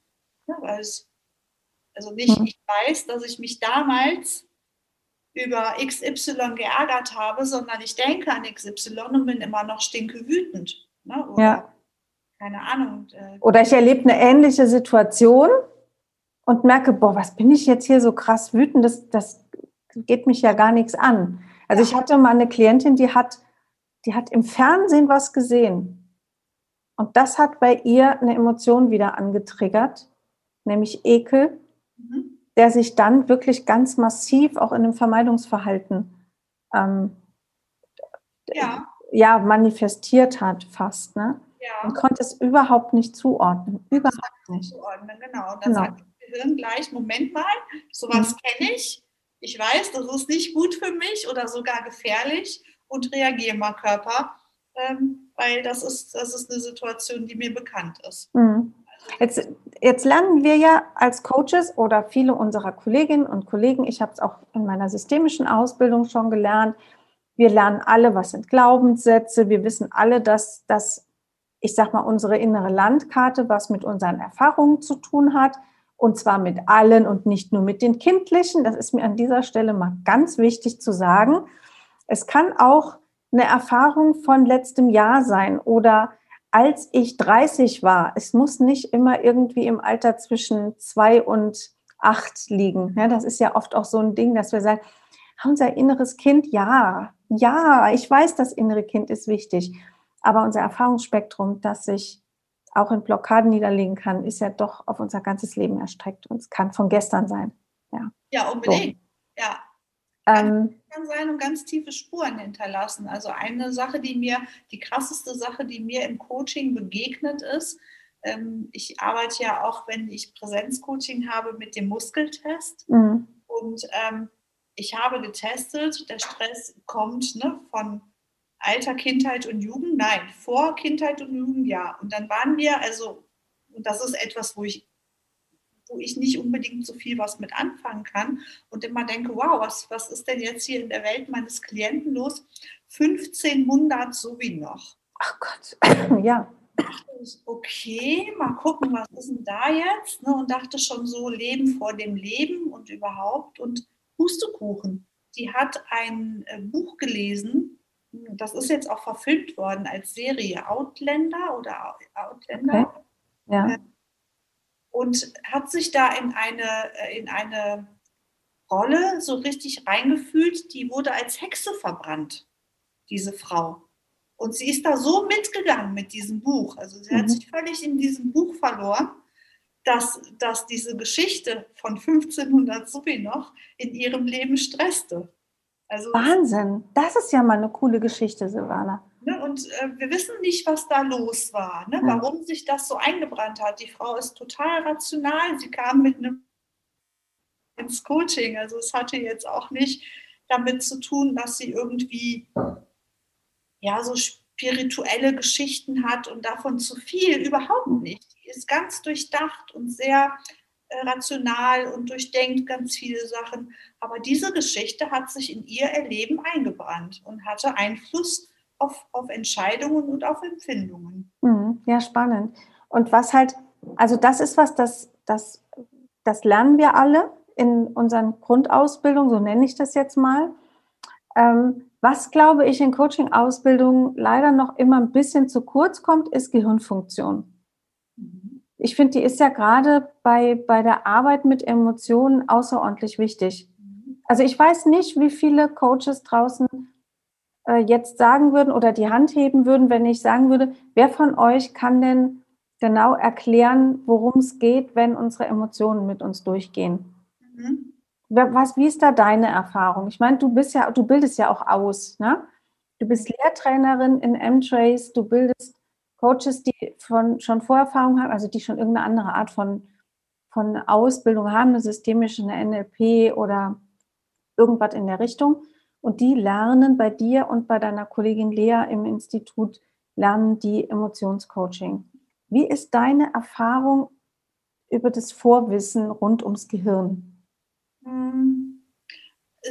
Ja, weil es, also nicht, hm. ich weiß, dass ich mich damals über XY geärgert habe, sondern ich denke an XY und bin immer noch stinke wütend. Ne? Oder ja keine Ahnung. Äh, Oder ich erlebe eine ähnliche Situation und merke, boah, was bin ich jetzt hier so krass wütend, das, das geht mich ja gar nichts an. Also ich hatte mal eine Klientin, die hat, die hat im Fernsehen was gesehen. Und das hat bei ihr eine Emotion wieder angetriggert, nämlich Ekel, mhm. der sich dann wirklich ganz massiv auch in einem Vermeidungsverhalten ähm, ja. ja. manifestiert hat, fast. Ne? Ja. Und konnte es überhaupt nicht zuordnen. Überhaupt nicht. Zuordnen, genau. Und dann genau. sagt das Gehirn gleich, Moment mal, sowas mhm. kenne ich. Ich weiß, das ist nicht gut für mich oder sogar gefährlich und reagiere mal Körper, ähm, weil das ist, das ist eine Situation, die mir bekannt ist. Mhm. Jetzt, jetzt lernen wir ja als Coaches oder viele unserer Kolleginnen und Kollegen, ich habe es auch in meiner systemischen Ausbildung schon gelernt, wir lernen alle, was sind Glaubenssätze, wir wissen alle, dass, dass ich sag mal, unsere innere Landkarte, was mit unseren Erfahrungen zu tun hat. Und zwar mit allen und nicht nur mit den kindlichen. Das ist mir an dieser Stelle mal ganz wichtig zu sagen. Es kann auch eine Erfahrung von letztem Jahr sein oder als ich 30 war. Es muss nicht immer irgendwie im Alter zwischen zwei und acht liegen. Ja, das ist ja oft auch so ein Ding, dass wir sagen, unser inneres Kind, ja, ja, ich weiß, das innere Kind ist wichtig. Aber unser Erfahrungsspektrum, das sich auch in Blockaden niederlegen kann, ist ja doch auf unser ganzes Leben erstreckt und es kann von gestern sein. Ja, ja unbedingt. So. Ja. Ähm, kann sein und ganz tiefe Spuren hinterlassen. Also eine Sache, die mir, die krasseste Sache, die mir im Coaching begegnet ist, ähm, ich arbeite ja auch, wenn ich Präsenzcoaching habe, mit dem Muskeltest. Mhm. Und ähm, ich habe getestet, der Stress kommt ne, von Alter, Kindheit und Jugend? Nein, vor Kindheit und Jugend ja. Und dann waren wir, also, und das ist etwas, wo ich, wo ich nicht unbedingt so viel was mit anfangen kann und immer denke, wow, was, was ist denn jetzt hier in der Welt meines Klienten los? 1500 so wie noch. Ach Gott, ja. Okay, mal gucken, was ist denn da jetzt? Ne, und dachte schon so, Leben vor dem Leben und überhaupt. Und Pustekuchen, die hat ein äh, Buch gelesen, das ist jetzt auch verfilmt worden als Serie Outlander oder Outlander. Okay. Ja. Und hat sich da in eine, äh, in eine Rolle so richtig reingefühlt, die wurde als Hexe verbrannt, diese Frau. Und sie ist da so mitgegangen mit diesem Buch. Also sie mhm. hat sich völlig in diesem Buch verloren, dass, dass diese Geschichte von 1500 so wie noch in ihrem Leben stresste. Also, Wahnsinn, das ist ja mal eine coole Geschichte, Silvana. Ne, und äh, wir wissen nicht, was da los war, ne, warum sich das so eingebrannt hat. Die Frau ist total rational. Sie kam mit einem ins Coaching. Also es hatte jetzt auch nicht damit zu tun, dass sie irgendwie ja so spirituelle Geschichten hat und davon zu viel. Überhaupt nicht. Die ist ganz durchdacht und sehr äh, rational und durchdenkt ganz viele Sachen. Aber diese Geschichte hat sich in ihr Erleben eingebrannt und hatte Einfluss auf, auf Entscheidungen und auf Empfindungen. Mhm. Ja, spannend. Und was halt, also das ist was, das, das, das lernen wir alle in unseren Grundausbildungen, so nenne ich das jetzt mal. Ähm, was, glaube ich, in Coaching-Ausbildungen leider noch immer ein bisschen zu kurz kommt, ist Gehirnfunktion. Ich finde, die ist ja gerade bei, bei der Arbeit mit Emotionen außerordentlich wichtig. Also ich weiß nicht, wie viele Coaches draußen äh, jetzt sagen würden oder die Hand heben würden, wenn ich sagen würde, wer von euch kann denn genau erklären, worum es geht, wenn unsere Emotionen mit uns durchgehen? Mhm. Was, wie ist da deine Erfahrung? Ich meine, du bist ja, du bildest ja auch aus, ne? Du bist Lehrtrainerin in M-Trace, du bildest Coaches, die von, schon Vorerfahrung haben, also die schon irgendeine andere Art von, von Ausbildung haben, eine systemische, eine NLP oder irgendwas in der Richtung. Und die lernen bei dir und bei deiner Kollegin Lea im Institut, lernen die Emotionscoaching. Wie ist deine Erfahrung über das Vorwissen rund ums Gehirn? Hm.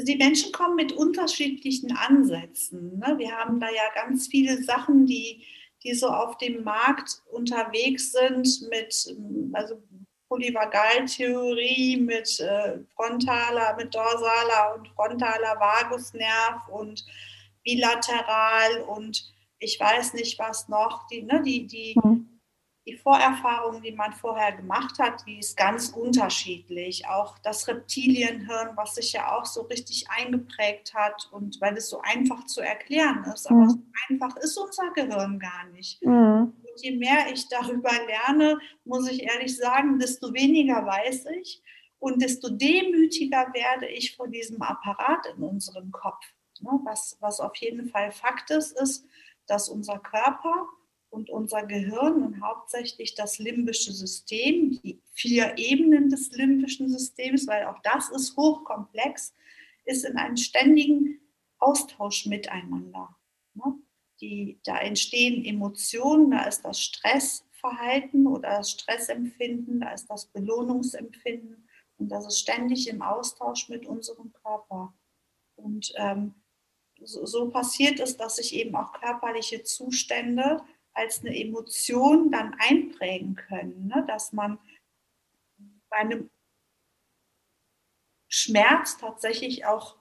Die Menschen kommen mit unterschiedlichen Ansätzen. Ne? Wir haben da ja ganz viele Sachen, die, die so auf dem Markt unterwegs sind mit also Polyvagaltheorie, mit äh, frontaler, mit dorsaler und frontaler Vagusnerv und bilateral und ich weiß nicht was noch, die, ne, die, die, mhm die Vorerfahrung, die man vorher gemacht hat, die ist ganz unterschiedlich. Auch das Reptilienhirn, was sich ja auch so richtig eingeprägt hat und weil es so einfach zu erklären ist. Aber mhm. so einfach ist unser Gehirn gar nicht. Mhm. Und je mehr ich darüber lerne, muss ich ehrlich sagen, desto weniger weiß ich und desto demütiger werde ich vor diesem Apparat in unserem Kopf. Ne, was, was auf jeden Fall Fakt ist, ist, dass unser Körper und unser Gehirn und hauptsächlich das limbische System, die vier Ebenen des limbischen Systems, weil auch das ist hochkomplex, ist in einem ständigen Austausch miteinander. Ne? Die, da entstehen Emotionen, da ist das Stressverhalten oder das Stressempfinden, da ist das Belohnungsempfinden und das ist ständig im Austausch mit unserem Körper. Und ähm, so, so passiert es, dass sich eben auch körperliche Zustände als eine Emotion dann einprägen können, ne? dass man bei einem Schmerz tatsächlich auch,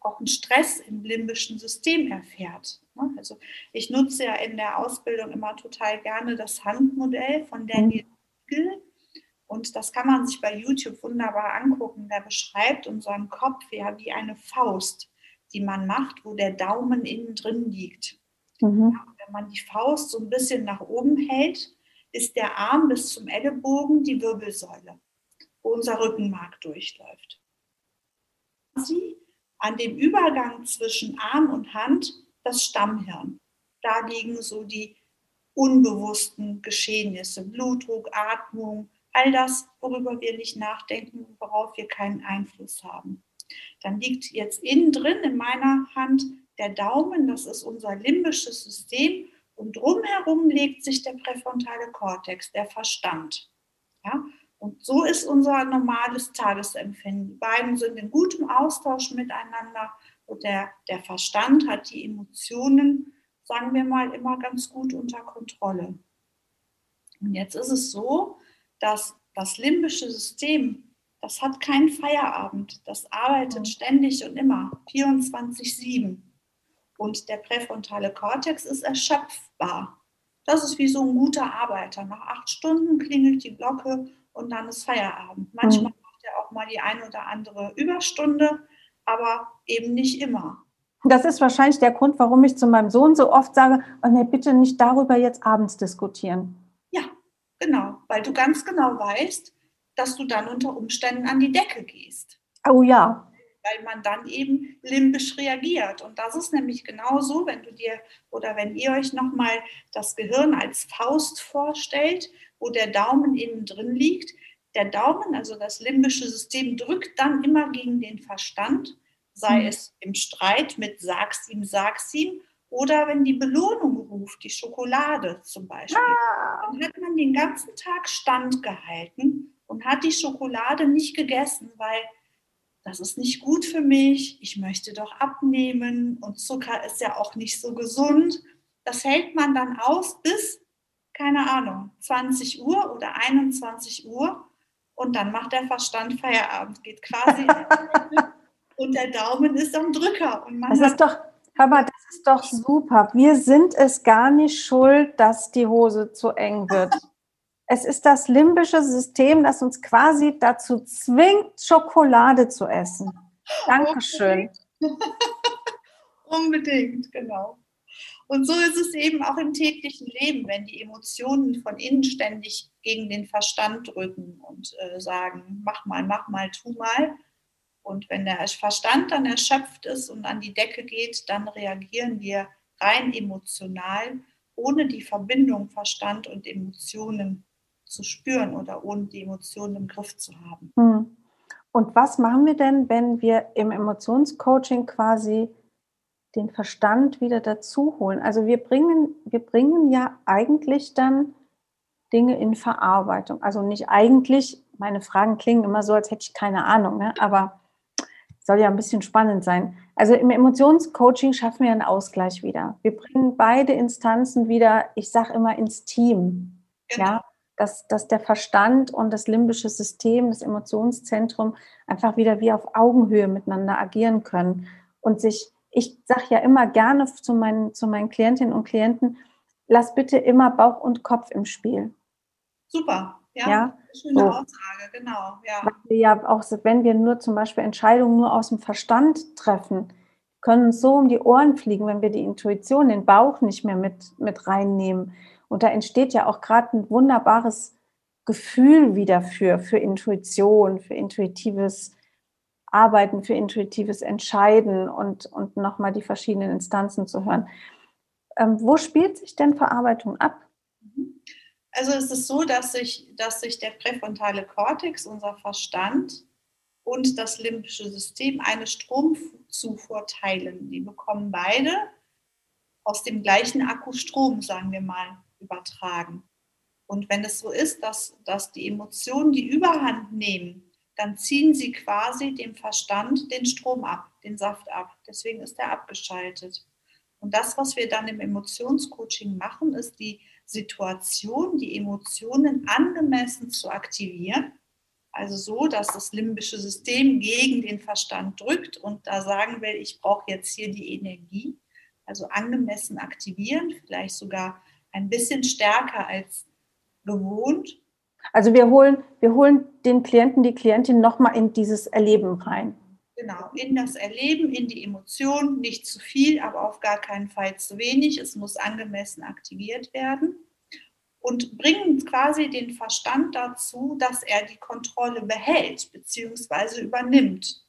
auch einen Stress im limbischen System erfährt. Ne? Also ich nutze ja in der Ausbildung immer total gerne das Handmodell von Daniel Siegel. Und das kann man sich bei YouTube wunderbar angucken. Der beschreibt unseren Kopf ja wie eine Faust, die man macht, wo der Daumen innen drin liegt. Mhm. Wenn man die Faust so ein bisschen nach oben hält, ist der Arm bis zum Ellenbogen die Wirbelsäule, wo unser Rückenmark durchläuft. Sie an dem Übergang zwischen Arm und Hand das Stammhirn. Da liegen so die unbewussten Geschehnisse, Blutdruck, Atmung, all das, worüber wir nicht nachdenken und worauf wir keinen Einfluss haben. Dann liegt jetzt innen drin in meiner Hand der Daumen, das ist unser limbisches System und drumherum legt sich der präfrontale Kortex, der Verstand. Ja? Und so ist unser normales Tagesempfinden. Die beiden sind in gutem Austausch miteinander und der, der Verstand hat die Emotionen, sagen wir mal, immer ganz gut unter Kontrolle. Und jetzt ist es so, dass das limbische System, das hat keinen Feierabend. Das arbeitet mhm. ständig und immer, 24-7. Und der präfrontale Kortex ist erschöpfbar. Das ist wie so ein guter Arbeiter. Nach acht Stunden klingelt die Glocke und dann ist Feierabend. Manchmal mhm. macht er auch mal die ein oder andere Überstunde, aber eben nicht immer. Das ist wahrscheinlich der Grund, warum ich zu meinem Sohn so oft sage, oh nee, bitte nicht darüber jetzt abends diskutieren. Ja, genau, weil du ganz genau weißt, dass du dann unter Umständen an die Decke gehst. Oh ja, weil man dann eben limbisch reagiert. Und das ist nämlich genau so, wenn du dir oder wenn ihr euch nochmal das Gehirn als Faust vorstellt, wo der Daumen innen drin liegt, der Daumen, also das limbische System, drückt dann immer gegen den Verstand, sei mhm. es im Streit mit sag's ihm, sag's ihm, oder wenn die Belohnung ruft, die Schokolade zum Beispiel, ah. dann hat man den ganzen Tag standgehalten und hat die Schokolade nicht gegessen, weil das ist nicht gut für mich, ich möchte doch abnehmen und Zucker ist ja auch nicht so gesund. Das hält man dann aus bis, keine Ahnung, 20 Uhr oder 21 Uhr und dann macht der Verstand Feierabend, geht quasi und der Daumen ist am Drücker. Und man das ist doch, aber das ist doch super. Wir sind es gar nicht schuld, dass die Hose zu eng wird. Es ist das limbische System, das uns quasi dazu zwingt, Schokolade zu essen. Dankeschön. Unbedingt, genau. Und so ist es eben auch im täglichen Leben, wenn die Emotionen von innen ständig gegen den Verstand drücken und äh, sagen, mach mal, mach mal, tu mal. Und wenn der Verstand dann erschöpft ist und an die Decke geht, dann reagieren wir rein emotional, ohne die Verbindung Verstand und Emotionen zu spüren oder ohne die Emotionen im Griff zu haben. Hm. Und was machen wir denn, wenn wir im Emotionscoaching quasi den Verstand wieder dazu holen? Also wir bringen, wir bringen ja eigentlich dann Dinge in Verarbeitung. Also nicht eigentlich, meine Fragen klingen immer so, als hätte ich keine Ahnung, ne? aber soll ja ein bisschen spannend sein. Also im Emotionscoaching schaffen wir einen Ausgleich wieder. Wir bringen beide Instanzen wieder, ich sage immer, ins Team. Genau. Ja, dass, dass der Verstand und das limbische System, das Emotionszentrum einfach wieder wie auf Augenhöhe miteinander agieren können und sich, ich sage ja immer gerne zu meinen, zu meinen Klientinnen und Klienten, lass bitte immer Bauch und Kopf im Spiel. Super, ja, ja? schöne so. Aussage, genau. Ja. Weil wir ja auch, wenn wir nur zum Beispiel Entscheidungen nur aus dem Verstand treffen, können uns so um die Ohren fliegen, wenn wir die Intuition, den Bauch nicht mehr mit, mit reinnehmen. Und da entsteht ja auch gerade ein wunderbares Gefühl wieder für, für Intuition, für intuitives Arbeiten, für intuitives Entscheiden und, und nochmal die verschiedenen Instanzen zu hören. Ähm, wo spielt sich denn Verarbeitung ab? Also es ist so, dass sich, dass sich der präfrontale Kortex, unser Verstand, und das limbische System eine Stromzufuhr teilen. Die bekommen beide aus dem gleichen Akku Strom, sagen wir mal übertragen. Und wenn es so ist, dass, dass die Emotionen die Überhand nehmen, dann ziehen sie quasi dem Verstand den Strom ab, den Saft ab. Deswegen ist er abgeschaltet. Und das, was wir dann im Emotionscoaching machen, ist die Situation, die Emotionen angemessen zu aktivieren. Also so, dass das limbische System gegen den Verstand drückt und da sagen will, ich brauche jetzt hier die Energie. Also angemessen aktivieren, vielleicht sogar ein bisschen stärker als gewohnt. Also wir holen, wir holen den Klienten, die Klientin nochmal in dieses Erleben rein. Genau, in das Erleben, in die Emotion, nicht zu viel, aber auf gar keinen Fall zu wenig. Es muss angemessen aktiviert werden und bringen quasi den Verstand dazu, dass er die Kontrolle behält bzw. übernimmt.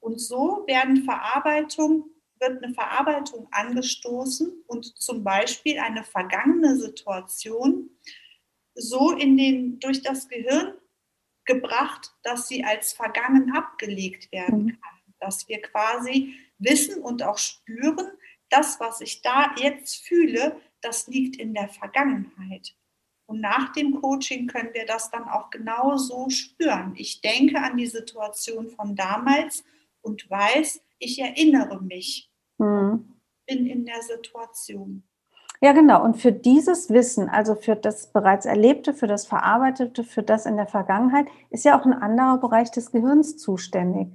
Und so werden Verarbeitung wird eine Verarbeitung angestoßen und zum Beispiel eine vergangene Situation so in den, durch das Gehirn gebracht, dass sie als vergangen abgelegt werden mhm. kann. Dass wir quasi wissen und auch spüren, das, was ich da jetzt fühle, das liegt in der Vergangenheit. Und nach dem Coaching können wir das dann auch genau so spüren. Ich denke an die Situation von damals und weiß, ich erinnere mich. Mhm. Bin in der Situation. Ja, genau. Und für dieses Wissen, also für das bereits Erlebte, für das Verarbeitete, für das in der Vergangenheit, ist ja auch ein anderer Bereich des Gehirns zuständig.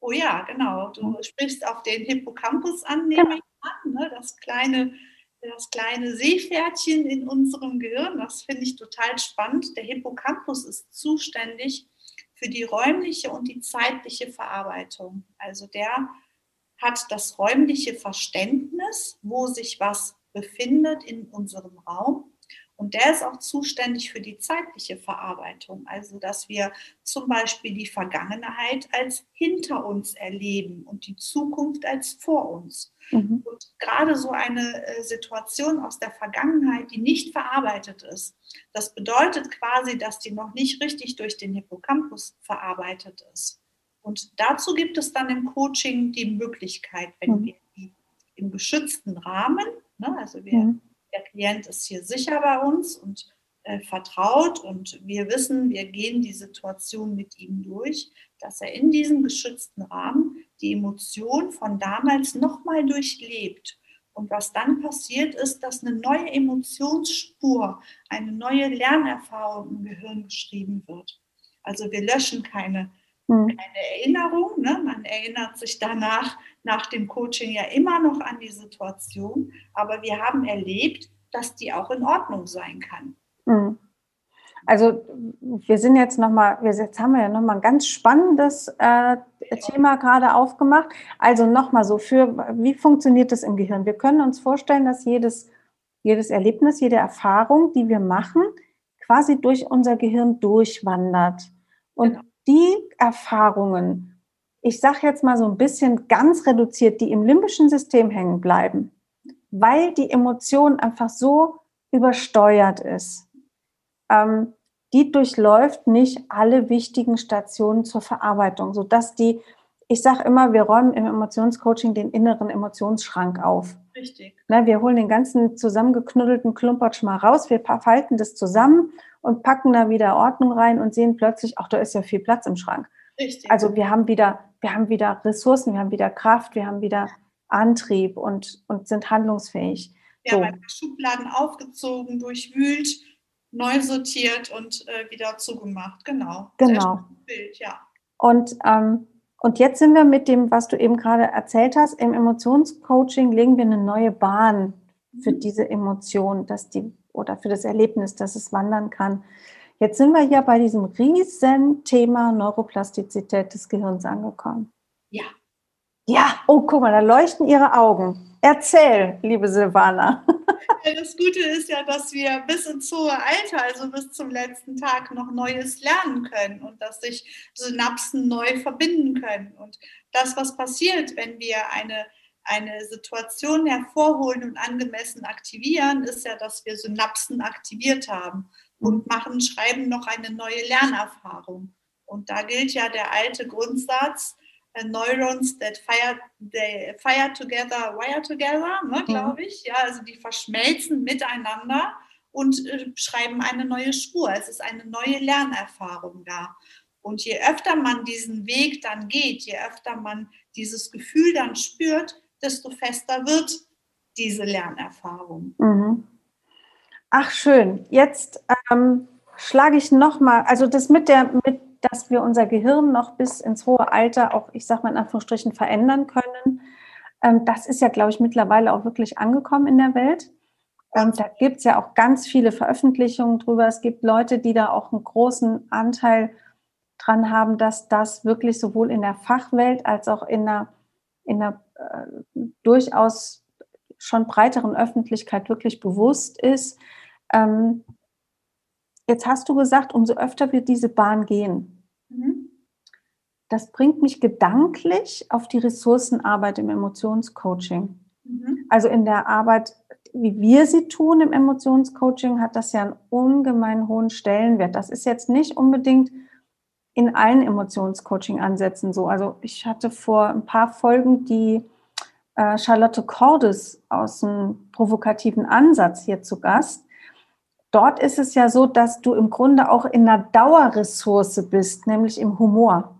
Oh ja, genau. Du mhm. sprichst auf den Hippocampus an, nehme genau. ich an, ne? das kleine das kleine Seepferdchen in unserem Gehirn. Das finde ich total spannend. Der Hippocampus ist zuständig für die räumliche und die zeitliche Verarbeitung. Also der hat das räumliche Verständnis, wo sich was befindet in unserem Raum. Und der ist auch zuständig für die zeitliche Verarbeitung. Also, dass wir zum Beispiel die Vergangenheit als hinter uns erleben und die Zukunft als vor uns. Mhm. Und gerade so eine äh, Situation aus der Vergangenheit, die nicht verarbeitet ist, das bedeutet quasi, dass die noch nicht richtig durch den Hippocampus verarbeitet ist. Und dazu gibt es dann im Coaching die Möglichkeit, wenn mhm. wir die im geschützten Rahmen, ne, also wir, mhm. Der Klient ist hier sicher bei uns und äh, vertraut und wir wissen, wir gehen die Situation mit ihm durch, dass er in diesem geschützten Rahmen die Emotion von damals nochmal durchlebt. Und was dann passiert ist, dass eine neue Emotionsspur, eine neue Lernerfahrung im Gehirn geschrieben wird. Also wir löschen keine, hm. keine Erinnerung. Ne? Man erinnert sich danach, nach dem Coaching ja immer noch an die Situation, aber wir haben erlebt, dass die auch in Ordnung sein kann. Mhm. Also wir sind jetzt nochmal, jetzt haben wir ja nochmal ein ganz spannendes äh, Thema gerade aufgemacht. Also nochmal so für, wie funktioniert das im Gehirn? Wir können uns vorstellen, dass jedes, jedes Erlebnis, jede Erfahrung, die wir machen, quasi durch unser Gehirn durchwandert. Und genau. Die Erfahrungen, ich sage jetzt mal so ein bisschen ganz reduziert, die im limbischen System hängen bleiben, weil die Emotion einfach so übersteuert ist ähm, die durchläuft nicht alle wichtigen Stationen zur Verarbeitung, sodass die, ich sage immer, wir räumen im Emotionscoaching den inneren Emotionsschrank auf. Richtig. Na, wir holen den ganzen zusammengeknuddelten Klumpertsch mal raus, wir falten das zusammen und packen da wieder Ordnung rein und sehen plötzlich, ach, da ist ja viel Platz im Schrank. Richtig. Also wir haben wieder, wir haben wieder Ressourcen, wir haben wieder Kraft, wir haben wieder Antrieb und, und sind handlungsfähig. Ja, so. Schubladen aufgezogen, durchwühlt neu sortiert und äh, wieder zugemacht. Genau. Genau. Bild, ja. Und, ähm, und jetzt sind wir mit dem, was du eben gerade erzählt hast, im Emotionscoaching legen wir eine neue Bahn für mhm. diese Emotion, dass die oder für das Erlebnis, dass es wandern kann. Jetzt sind wir hier bei diesem riesen Thema Neuroplastizität des Gehirns angekommen. Ja. Ja, oh, guck mal, da leuchten ihre Augen. Erzähl, liebe Silvana. Das Gute ist ja, dass wir bis ins hohe Alter, also bis zum letzten Tag, noch Neues lernen können und dass sich Synapsen neu verbinden können. Und das, was passiert, wenn wir eine, eine Situation hervorholen und angemessen aktivieren, ist ja, dass wir Synapsen aktiviert haben und mhm. machen, schreiben noch eine neue Lernerfahrung. Und da gilt ja der alte Grundsatz, äh, Neurons that fire, they fire together, wire together, ne, glaube ich. Ja, also die verschmelzen miteinander und äh, schreiben eine neue Spur. Es ist eine neue Lernerfahrung da. Und je öfter man diesen Weg dann geht, je öfter man dieses Gefühl dann spürt, desto fester wird diese Lernerfahrung. Mhm. Ach schön. Jetzt ähm, schlage ich nochmal, also das mit der mit dass wir unser Gehirn noch bis ins hohe Alter auch, ich sage mal in Anführungsstrichen, verändern können. Ähm, das ist ja, glaube ich, mittlerweile auch wirklich angekommen in der Welt. Ähm, da gibt es ja auch ganz viele Veröffentlichungen drüber. Es gibt Leute, die da auch einen großen Anteil dran haben, dass das wirklich sowohl in der Fachwelt als auch in der, in der äh, durchaus schon breiteren Öffentlichkeit wirklich bewusst ist. Ähm, Jetzt hast du gesagt, umso öfter wir diese Bahn gehen. Mhm. Das bringt mich gedanklich auf die Ressourcenarbeit im Emotionscoaching. Mhm. Also in der Arbeit, wie wir sie tun im Emotionscoaching, hat das ja einen ungemein hohen Stellenwert. Das ist jetzt nicht unbedingt in allen Emotionscoaching-Ansätzen so. Also ich hatte vor ein paar Folgen die äh, Charlotte Cordes aus dem provokativen Ansatz hier zu Gast. Dort ist es ja so, dass du im Grunde auch in einer Dauerressource bist, nämlich im Humor.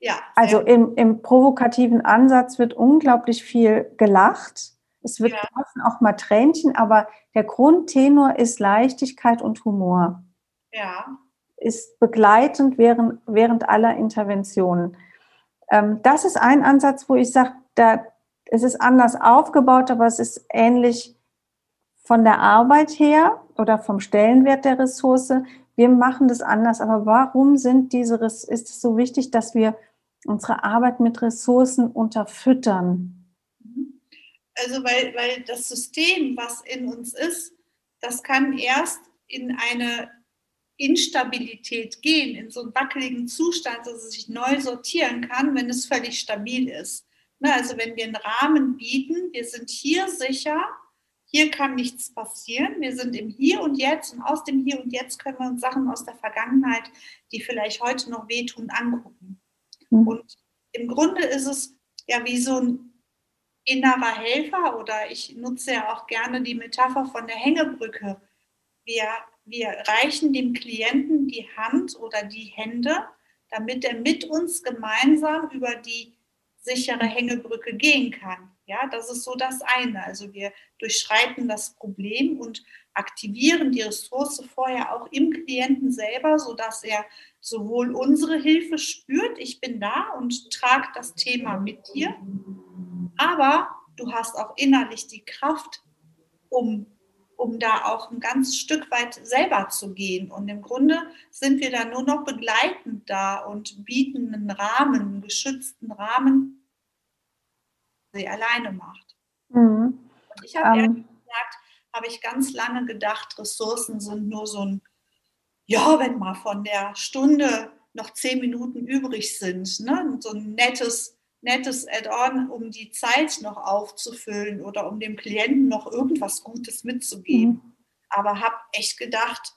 Ja. Also im, im provokativen Ansatz wird unglaublich viel gelacht. Es wird ja. auch mal Tränchen, aber der Grundtenor ist Leichtigkeit und Humor. Ja. Ist begleitend während, während aller Interventionen. Ähm, das ist ein Ansatz, wo ich sage, da, es ist anders aufgebaut, aber es ist ähnlich von der Arbeit her oder vom Stellenwert der Ressource. Wir machen das anders, aber warum sind diese, ist es so wichtig, dass wir unsere Arbeit mit Ressourcen unterfüttern? Also weil, weil das System, was in uns ist, das kann erst in eine Instabilität gehen, in so einen wackeligen Zustand, dass es sich neu sortieren kann, wenn es völlig stabil ist. Ne, also wenn wir einen Rahmen bieten, wir sind hier sicher, hier kann nichts passieren, wir sind im Hier und Jetzt und aus dem Hier und Jetzt können wir uns Sachen aus der Vergangenheit, die vielleicht heute noch wehtun, angucken. Mhm. Und im Grunde ist es ja wie so ein innerer Helfer oder ich nutze ja auch gerne die Metapher von der Hängebrücke. Wir, wir reichen dem Klienten die Hand oder die Hände, damit er mit uns gemeinsam über die sichere Hängebrücke gehen kann. Ja, das ist so das eine. Also wir durchschreiten das Problem und aktivieren die Ressource vorher auch im Klienten selber, sodass er sowohl unsere Hilfe spürt, ich bin da und trage das Thema mit dir, aber du hast auch innerlich die Kraft, um, um da auch ein ganzes Stück weit selber zu gehen. Und im Grunde sind wir da nur noch begleitend da und bieten einen Rahmen, einen geschützten Rahmen, sie alleine macht. Mhm. Und ich habe. Ähm. gesagt, habe ich ganz lange gedacht, Ressourcen sind nur so ein ja, wenn mal von der Stunde noch zehn Minuten übrig sind, ne? so ein nettes, nettes Add-on, um die Zeit noch aufzufüllen oder um dem Klienten noch irgendwas Gutes mitzugeben. Mhm. Aber habe echt gedacht,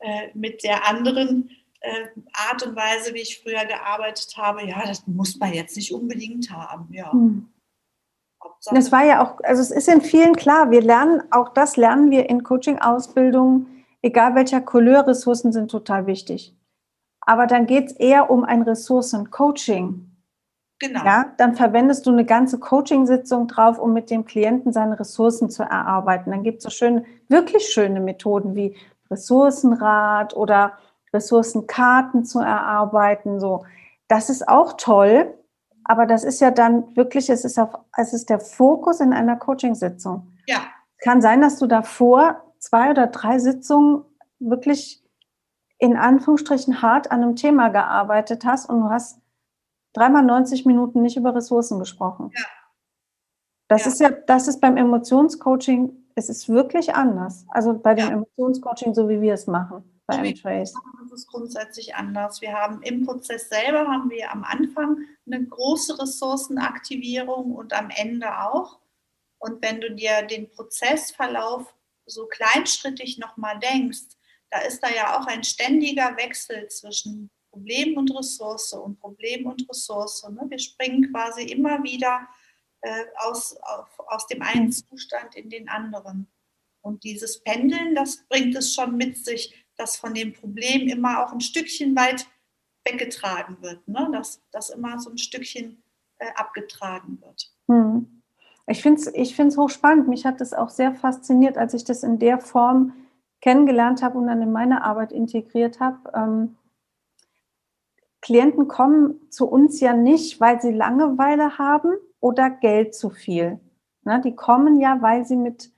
äh, mit der anderen äh, Art und Weise, wie ich früher gearbeitet habe, ja, das muss man jetzt nicht unbedingt haben. Ja. Mhm. Das war ja auch, also es ist in vielen klar, wir lernen, auch das lernen wir in Coaching-Ausbildungen, egal welcher Couleur, Ressourcen sind total wichtig. Aber dann geht es eher um ein Ressourcen-Coaching. Genau. Ja, dann verwendest du eine ganze Coaching-Sitzung drauf, um mit dem Klienten seine Ressourcen zu erarbeiten. Dann gibt es so schöne, wirklich schöne Methoden wie Ressourcenrat oder Ressourcenkarten zu erarbeiten. So, das ist auch toll, aber das ist ja dann wirklich, es ist, auf, es ist der Fokus in einer Coaching-Sitzung. Ja. Kann sein, dass du davor zwei oder drei Sitzungen wirklich in Anführungsstrichen hart an einem Thema gearbeitet hast und du hast dreimal 90 Minuten nicht über Ressourcen gesprochen. Ja. Das ja. ist ja, das ist beim Emotionscoaching, es ist wirklich anders. Also bei dem ja. Emotionscoaching, so wie wir es machen bei M-Trace. Das ist grundsätzlich anders. Wir haben im Prozess selber haben wir am Anfang eine große Ressourcenaktivierung und am Ende auch. Und wenn du dir den Prozessverlauf so kleinschrittig nochmal denkst, da ist da ja auch ein ständiger Wechsel zwischen Problem und Ressource und Problem und Ressource. Ne? Wir springen quasi immer wieder äh, aus, auf, aus dem einen Zustand in den anderen. Und dieses Pendeln, das bringt es schon mit sich, dass von dem Problem immer auch ein Stückchen weit weggetragen wird, ne? dass, dass immer so ein Stückchen äh, abgetragen wird. Hm. Ich finde es ich find's hochspannend. Mich hat das auch sehr fasziniert, als ich das in der Form kennengelernt habe und dann in meine Arbeit integriert habe. Ähm, Klienten kommen zu uns ja nicht, weil sie Langeweile haben oder Geld zu viel. Ne, die kommen ja, weil sie mit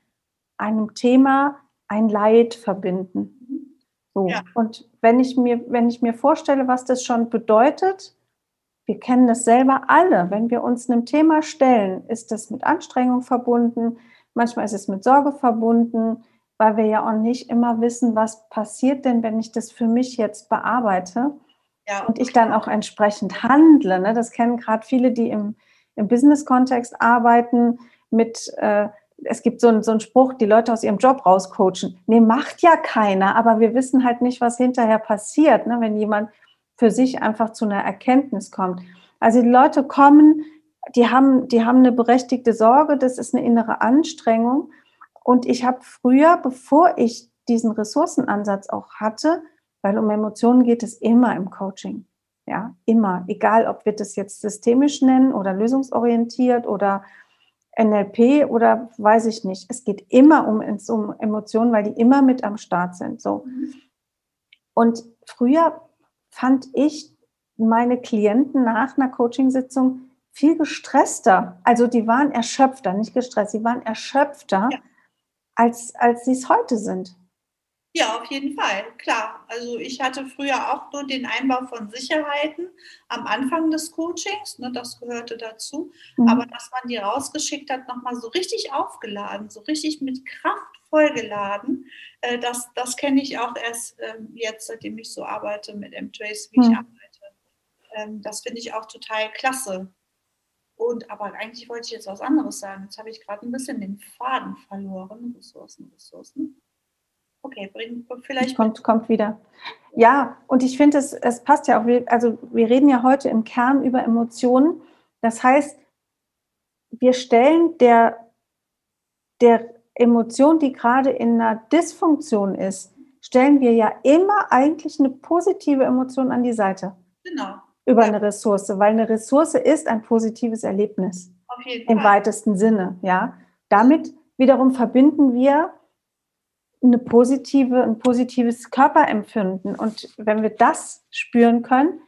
einem Thema ein Leid verbinden. So. Ja. Und wenn ich, mir, wenn ich mir vorstelle, was das schon bedeutet, wir kennen das selber alle. Wenn wir uns einem Thema stellen, ist das mit Anstrengung verbunden. Manchmal ist es mit Sorge verbunden, weil wir ja auch nicht immer wissen, was passiert denn, wenn ich das für mich jetzt bearbeite ja. und ich dann auch entsprechend handle. Ne? Das kennen gerade viele, die im, im Business-Kontext arbeiten mit äh, es gibt so einen, so einen Spruch, die Leute aus ihrem Job rauscoachen. Nee, macht ja keiner, aber wir wissen halt nicht, was hinterher passiert, ne? wenn jemand für sich einfach zu einer Erkenntnis kommt. Also die Leute kommen, die haben, die haben eine berechtigte Sorge, das ist eine innere Anstrengung. Und ich habe früher, bevor ich diesen Ressourcenansatz auch hatte, weil um Emotionen geht es immer im Coaching. Ja, immer. Egal, ob wir das jetzt systemisch nennen oder lösungsorientiert oder NLP oder weiß ich nicht. Es geht immer um, um Emotionen, weil die immer mit am Start sind. So. Mhm. Und früher fand ich meine Klienten nach einer Coachingsitzung viel gestresster. Also die waren erschöpfter, nicht gestresst, sie waren erschöpfter, ja. als, als sie es heute sind. Ja, auf jeden Fall, klar. Also ich hatte früher auch nur den Einbau von Sicherheiten am Anfang des Coachings, ne, das gehörte dazu. Mhm. Aber dass man die rausgeschickt hat, nochmal so richtig aufgeladen, so richtig mit Kraft vollgeladen. Äh, das das kenne ich auch erst ähm, jetzt, seitdem ich so arbeite mit M-Trace, wie hm. ich arbeite. Ähm, das finde ich auch total klasse. Und aber eigentlich wollte ich jetzt was anderes sagen. Jetzt habe ich gerade ein bisschen den Faden verloren. Ressourcen, Ressourcen. Okay, bring, vielleicht. Kommt, kommt wieder. Ja, und ich finde, es, es passt ja auch. Also, wir reden ja heute im Kern über Emotionen. Das heißt, wir stellen der, der Emotion, die gerade in einer Dysfunktion ist, stellen wir ja immer eigentlich eine positive Emotion an die Seite. Genau. Über ja. eine Ressource, weil eine Ressource ist ein positives Erlebnis. Auf jeden Im Fall. weitesten Sinne, ja. Damit wiederum verbinden wir eine positive, ein positives Körperempfinden. Und wenn wir das spüren können,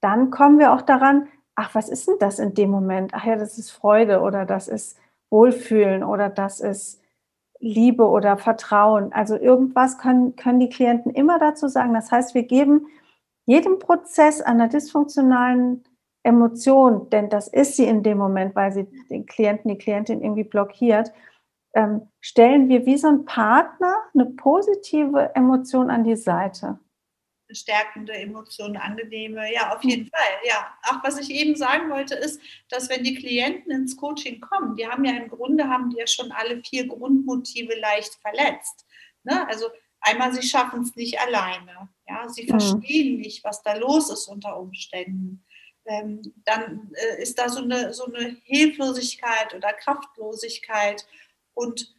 dann kommen wir auch daran, ach, was ist denn das in dem Moment? Ach ja, das ist Freude oder das ist Wohlfühlen oder das ist Liebe oder Vertrauen. Also irgendwas können, können die Klienten immer dazu sagen. Das heißt, wir geben jedem Prozess einer dysfunktionalen Emotion, denn das ist sie in dem Moment, weil sie den Klienten, die Klientin irgendwie blockiert, ähm, stellen wir wie so ein Partner eine positive Emotion an die Seite. Stärkende Emotionen, angenehme, ja, auf jeden Fall. Ja, auch was ich eben sagen wollte, ist, dass wenn die Klienten ins Coaching kommen, die haben ja im Grunde haben die ja schon alle vier Grundmotive leicht verletzt. Ne? Also einmal, sie schaffen es nicht alleine. Ja, sie mhm. verstehen nicht, was da los ist unter Umständen. Ähm, dann äh, ist da so eine, so eine Hilflosigkeit oder Kraftlosigkeit und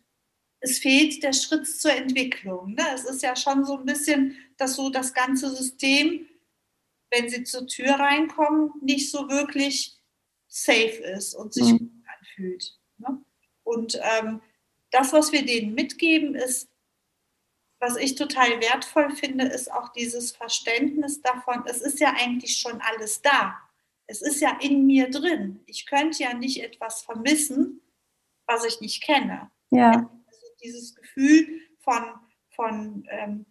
es fehlt der Schritt zur Entwicklung. Ne? Es ist ja schon so ein bisschen, dass so das ganze System, wenn sie zur Tür reinkommen, nicht so wirklich safe ist und sich mhm. gut anfühlt. Ne? Und ähm, das, was wir denen mitgeben, ist, was ich total wertvoll finde, ist auch dieses Verständnis davon, es ist ja eigentlich schon alles da. Es ist ja in mir drin. Ich könnte ja nicht etwas vermissen, was ich nicht kenne. Ja. Also dieses Gefühl von, von, ähm,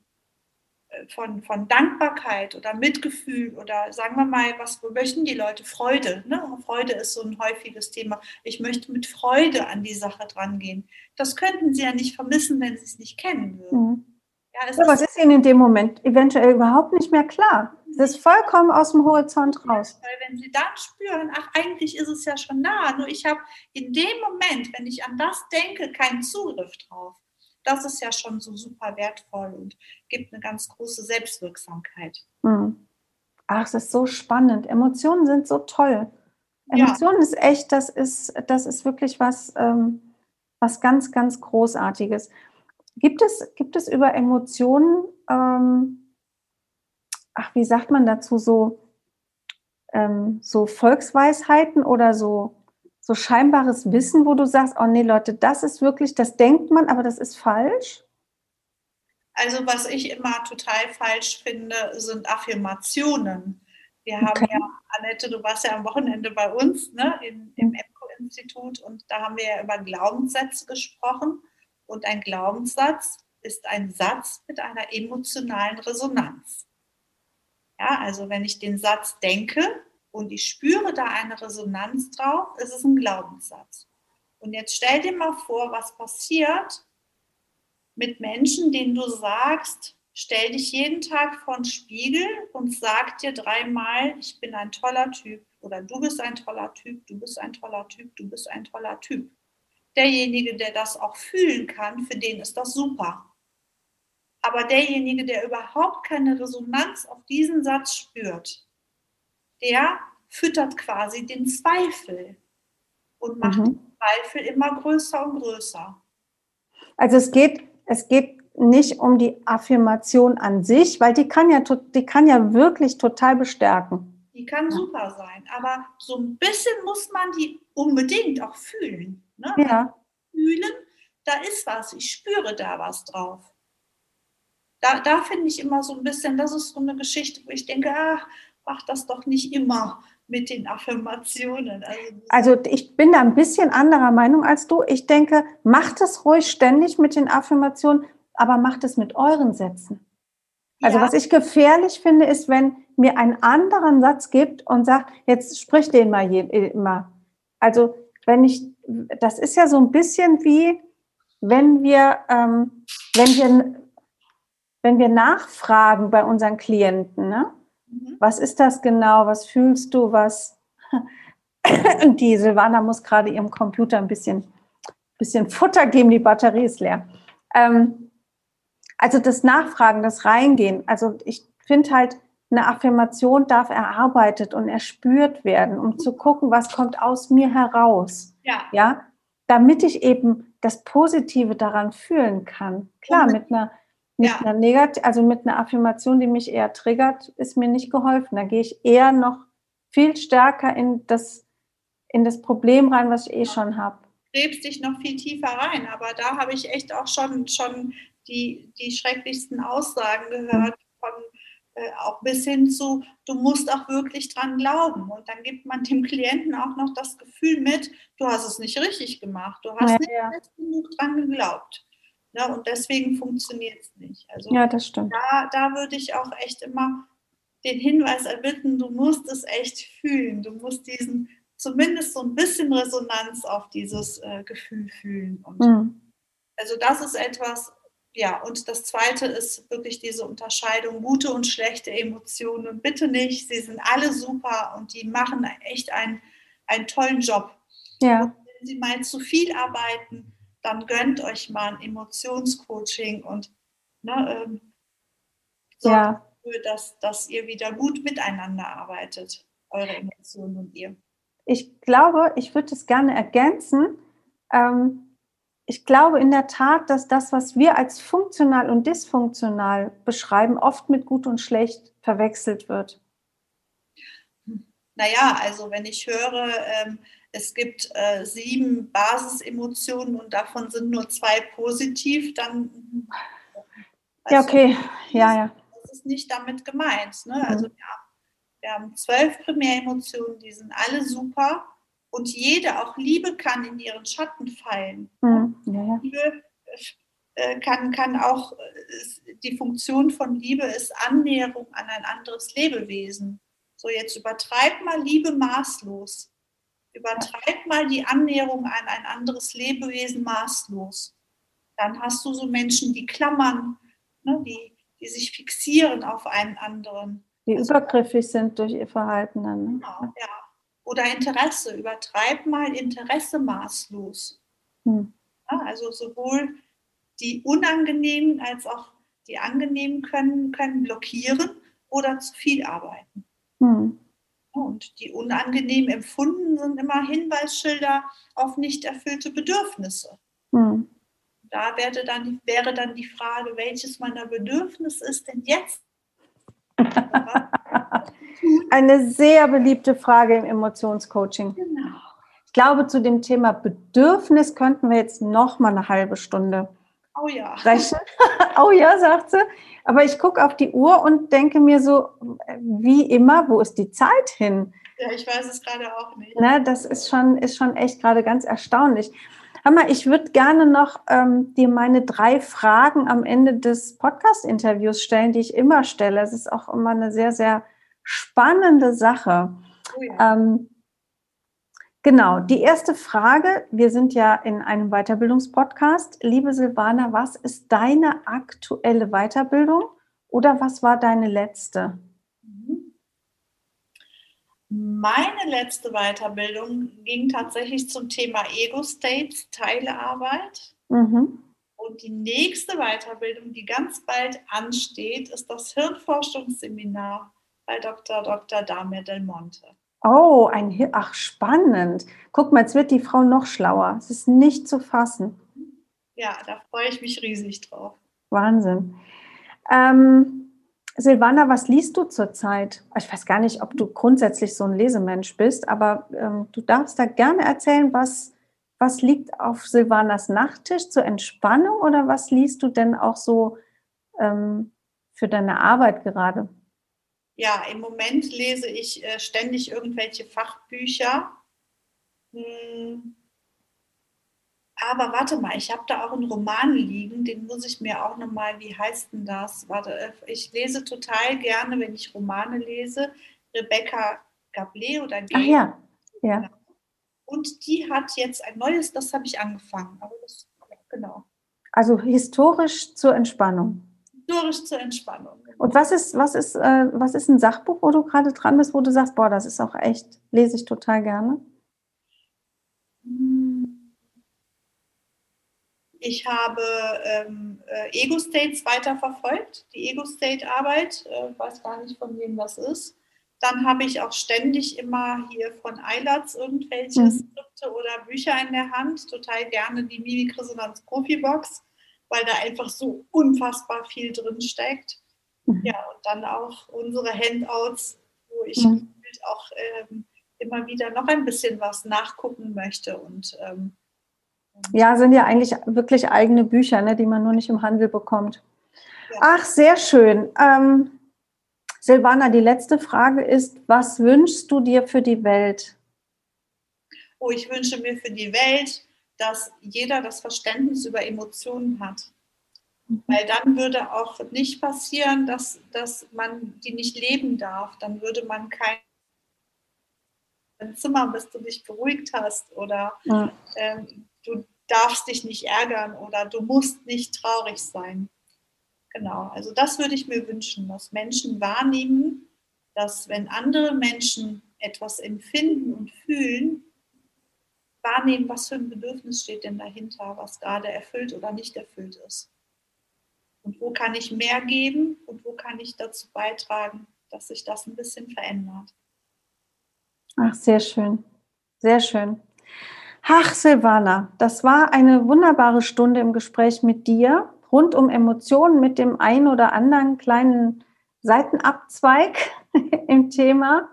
äh, von, von Dankbarkeit oder Mitgefühl oder sagen wir mal, was möchten die Leute? Freude. Ne? Freude ist so ein häufiges Thema. Ich möchte mit Freude an die Sache drangehen. Das könnten sie ja nicht vermissen, wenn sie es nicht kennen würden. Mhm. Ja, es aber ist, es ist ihnen in dem Moment eventuell überhaupt nicht mehr klar. Es ist vollkommen aus dem Horizont raus. Weil wenn sie dann spüren, ach, eigentlich ist es ja schon da, nur ich habe in dem Moment, wenn ich an das denke, keinen Zugriff drauf. Das ist ja schon so super wertvoll und gibt eine ganz große Selbstwirksamkeit. Hm. Ach, es ist so spannend. Emotionen sind so toll. Emotionen ja. ist echt, das ist, das ist wirklich was, ähm, was ganz, ganz Großartiges. Gibt es, gibt es über Emotionen, ähm, ach, wie sagt man dazu, so, ähm, so Volksweisheiten oder so, so scheinbares Wissen, wo du sagst, oh nee, Leute, das ist wirklich, das denkt man, aber das ist falsch? Also was ich immer total falsch finde, sind Affirmationen. Wir haben okay. ja, Annette, du warst ja am Wochenende bei uns ne, in, im EPCO-Institut und da haben wir ja über Glaubenssätze gesprochen. Und ein Glaubenssatz ist ein Satz mit einer emotionalen Resonanz. Also wenn ich den Satz denke und ich spüre da eine Resonanz drauf, ist es ein Glaubenssatz. Und jetzt stell dir mal vor, was passiert mit Menschen, denen du sagst, stell dich jeden Tag vor den Spiegel und sag dir dreimal, ich bin ein toller Typ oder du bist ein toller Typ, du bist ein toller Typ, du bist ein toller Typ derjenige, der das auch fühlen kann, für den ist das super. Aber derjenige, der überhaupt keine Resonanz auf diesen Satz spürt, der füttert quasi den Zweifel und macht mhm. den Zweifel immer größer und größer. Also es geht, es geht nicht um die Affirmation an sich, weil die kann ja, die kann ja wirklich total bestärken. Die kann super sein, aber so ein bisschen muss man die unbedingt auch fühlen. Ne? Ja. Fühlen, da ist was, ich spüre da was drauf. Da, da finde ich immer so ein bisschen, das ist so eine Geschichte, wo ich denke, ach, mach das doch nicht immer mit den Affirmationen. Also, also, ich bin da ein bisschen anderer Meinung als du. Ich denke, macht es ruhig ständig mit den Affirmationen, aber macht es mit euren Sätzen. Also ja. was ich gefährlich finde, ist, wenn mir einen anderen Satz gibt und sagt, jetzt sprich den mal immer. Also wenn ich, das ist ja so ein bisschen wie, wenn wir, ähm, wenn wir, wenn wir nachfragen bei unseren Klienten, ne? Mhm. was ist das genau, was fühlst du, was, die Silvana muss gerade ihrem Computer ein bisschen, bisschen Futter geben, die Batterie ist leer. Ähm, also das Nachfragen, das Reingehen, also ich finde halt, eine Affirmation darf erarbeitet und erspürt werden, um zu gucken, was kommt aus mir heraus. Ja. ja? Damit ich eben das Positive daran fühlen kann. Klar, mit einer, mit ja. einer Negat also mit einer Affirmation, die mich eher triggert, ist mir nicht geholfen. Da gehe ich eher noch viel stärker in das, in das Problem rein, was ich eh schon habe. Gräbst dich noch viel tiefer rein, aber da habe ich echt auch schon, schon die, die schrecklichsten Aussagen gehört von äh, auch bis hin zu, du musst auch wirklich dran glauben. Und dann gibt man dem Klienten auch noch das Gefühl mit, du hast es nicht richtig gemacht, du hast ja, nicht ja. genug dran geglaubt. Ja, und deswegen funktioniert es nicht. Also ja, das stimmt. Da, da würde ich auch echt immer den Hinweis erbitten, du musst es echt fühlen. Du musst diesen, zumindest so ein bisschen Resonanz auf dieses äh, Gefühl fühlen. Und mhm. Also das ist etwas, ja, und das zweite ist wirklich diese Unterscheidung gute und schlechte Emotionen. Bitte nicht, sie sind alle super und die machen echt einen, einen tollen Job. Ja. Und wenn sie mal zu viel arbeiten, dann gönnt euch mal ein Emotionscoaching und ne, ähm, sorgt ja. dafür, dass, dass ihr wieder gut miteinander arbeitet, eure Emotionen und ihr. Ich glaube, ich würde es gerne ergänzen. Ähm, ich glaube in der Tat, dass das, was wir als funktional und dysfunktional beschreiben, oft mit gut und schlecht verwechselt wird. Naja, also wenn ich höre, ähm, es gibt äh, sieben Basisemotionen und davon sind nur zwei positiv, dann. Also, ja, okay, ja, ja. Das ist nicht damit gemeint. Ne? Mhm. Also, ja, wir haben zwölf Primäremotionen, die sind alle super und jede, auch Liebe kann in ihren Schatten fallen. Mhm. Ja. Liebe äh, kann, kann auch, äh, die Funktion von Liebe ist Annäherung an ein anderes Lebewesen. So, jetzt übertreib mal Liebe maßlos. Übertreib mal die Annäherung an ein anderes Lebewesen maßlos. Dann hast du so Menschen, die klammern, ne, die, die sich fixieren auf einen anderen. Die also, übergriffig sind durch ihr Verhalten dann. Ne? Genau, ja. Oder Interesse, übertreib mal Interesse maßlos. Hm. Ja, also sowohl die unangenehmen als auch die angenehmen können, können blockieren oder zu viel arbeiten. Hm. Und die unangenehm empfunden sind immer Hinweisschilder auf nicht erfüllte Bedürfnisse. Hm. Da wäre dann, wäre dann die Frage, welches meiner Bedürfnisse ist denn jetzt? Eine sehr beliebte Frage im Emotionscoaching. Genau. Ich glaube, zu dem Thema Bedürfnis könnten wir jetzt noch mal eine halbe Stunde oh ja. sprechen. oh ja, sagt sie. Aber ich gucke auf die Uhr und denke mir so, wie immer, wo ist die Zeit hin? Ja, ich weiß es gerade auch nicht. Ne, das ist schon, ist schon echt gerade ganz erstaunlich. Hammer, ich würde gerne noch ähm, dir meine drei Fragen am Ende des Podcast-Interviews stellen, die ich immer stelle. Es ist auch immer eine sehr, sehr spannende Sache. Oh ja. ähm, genau, die erste Frage, wir sind ja in einem Weiterbildungspodcast. Liebe Silvana, was ist deine aktuelle Weiterbildung oder was war deine letzte? Meine letzte Weiterbildung ging tatsächlich zum Thema Ego-States, Teilearbeit. Mhm. Und die nächste Weiterbildung, die ganz bald ansteht, ist das Hirnforschungsseminar bei Dr. Dr. Damir Del Monte. Oh, ein Hir ach spannend. Guck mal, jetzt wird die Frau noch schlauer. Es ist nicht zu fassen. Ja, da freue ich mich riesig drauf. Wahnsinn. Ähm, Silvana, was liest du zurzeit? Ich weiß gar nicht, ob du grundsätzlich so ein Lesemensch bist, aber ähm, du darfst da gerne erzählen, was, was liegt auf Silvanas Nachttisch zur Entspannung oder was liest du denn auch so ähm, für deine Arbeit gerade? Ja, im Moment lese ich äh, ständig irgendwelche Fachbücher. Hm aber warte mal, ich habe da auch einen Roman liegen, den muss ich mir auch nochmal, wie heißt denn das? Warte, äh, ich lese total gerne, wenn ich Romane lese, Rebecca Gablé oder G. Ach ja, ja. Und die hat jetzt ein neues, das habe ich angefangen, aber das, genau. Also historisch zur Entspannung. Historisch zur Entspannung. Und was ist, was ist, äh, was ist ein Sachbuch, wo du gerade dran bist, wo du sagst, boah, das ist auch echt, lese ich total gerne? Ich habe ähm, äh, Ego-States weiterverfolgt, die Ego-State-Arbeit, äh, weiß gar nicht, von wem das ist. Dann habe ich auch ständig immer hier von Eilatz irgendwelche mhm. Skripte oder Bücher in der Hand. Total gerne die Mimikresonanz Profi-Box, weil da einfach so unfassbar viel drin steckt. Mhm. Ja, und dann auch unsere Handouts, wo ich mhm. auch ähm, immer wieder noch ein bisschen was nachgucken möchte. Und, ähm, ja, sind ja eigentlich wirklich eigene Bücher, ne, die man nur nicht im Handel bekommt. Ja. Ach, sehr schön. Ähm, Silvana, die letzte Frage ist, was wünschst du dir für die Welt? Oh, ich wünsche mir für die Welt, dass jeder das Verständnis über Emotionen hat. Weil dann würde auch nicht passieren, dass, dass man die nicht leben darf. Dann würde man kein Zimmer, bis du dich beruhigt hast oder ja. ähm, du darfst dich nicht ärgern oder du musst nicht traurig sein. Genau, also das würde ich mir wünschen, dass Menschen wahrnehmen, dass wenn andere Menschen etwas empfinden und fühlen, wahrnehmen, was für ein Bedürfnis steht denn dahinter, was gerade erfüllt oder nicht erfüllt ist. Und wo kann ich mehr geben und wo kann ich dazu beitragen, dass sich das ein bisschen verändert. Ach, sehr schön. Sehr schön. Ach, Silvana, das war eine wunderbare Stunde im Gespräch mit dir rund um Emotionen mit dem einen oder anderen kleinen Seitenabzweig im Thema.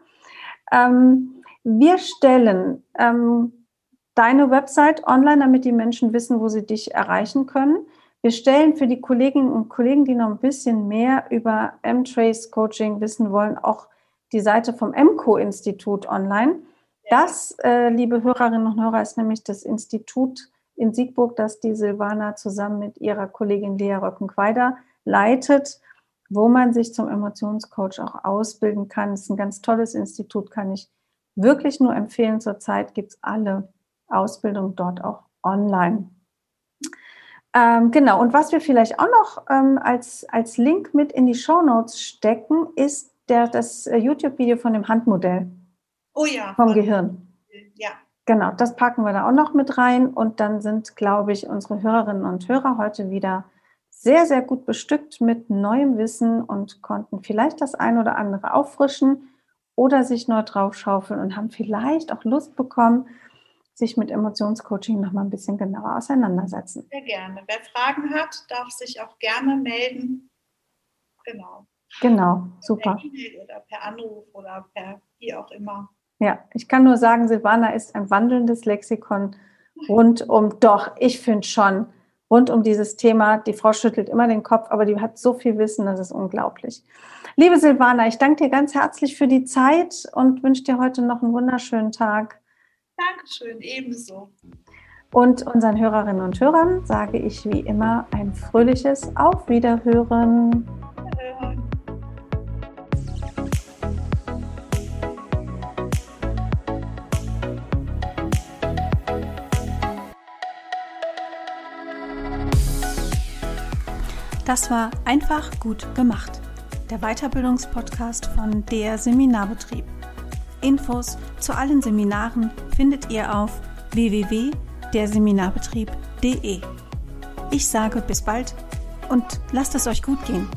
Ähm, wir stellen ähm, deine Website online, damit die Menschen wissen, wo sie dich erreichen können. Wir stellen für die Kolleginnen und Kollegen, die noch ein bisschen mehr über M-Trace Coaching wissen wollen, auch die Seite vom MCO-Institut online. Das, äh, liebe Hörerinnen und Hörer, ist nämlich das Institut in Siegburg, das die Silvana zusammen mit ihrer Kollegin Lea Röckenqueider leitet, wo man sich zum Emotionscoach auch ausbilden kann. Es ist ein ganz tolles Institut, kann ich wirklich nur empfehlen. Zurzeit gibt es alle Ausbildungen dort auch online. Ähm, genau, und was wir vielleicht auch noch ähm, als, als Link mit in die Show Notes stecken, ist der, das äh, YouTube-Video von dem Handmodell. Oh ja. Vom Gehirn. Ja. Genau, das packen wir da auch noch mit rein und dann sind, glaube ich, unsere Hörerinnen und Hörer heute wieder sehr, sehr gut bestückt mit neuem Wissen und konnten vielleicht das ein oder andere auffrischen oder sich neu draufschaufeln und haben vielleicht auch Lust bekommen, sich mit Emotionscoaching noch mal ein bisschen genauer auseinandersetzen. Sehr gerne. Wer Fragen hat, darf sich auch gerne melden. Genau. Genau, super. Per E-Mail oder per Anruf oder per wie auch immer. Ja, ich kann nur sagen, Silvana ist ein wandelndes Lexikon rund um, doch, ich finde schon, rund um dieses Thema. Die Frau schüttelt immer den Kopf, aber die hat so viel Wissen, das ist unglaublich. Liebe Silvana, ich danke dir ganz herzlich für die Zeit und wünsche dir heute noch einen wunderschönen Tag. Dankeschön, ebenso. Und unseren Hörerinnen und Hörern sage ich wie immer ein fröhliches Auf Wiederhören. Wiederhören. Das war einfach gut gemacht. Der Weiterbildungspodcast von der Seminarbetrieb. Infos zu allen Seminaren findet ihr auf www.derseminarbetrieb.de. Ich sage bis bald und lasst es euch gut gehen.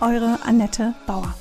Eure Annette Bauer.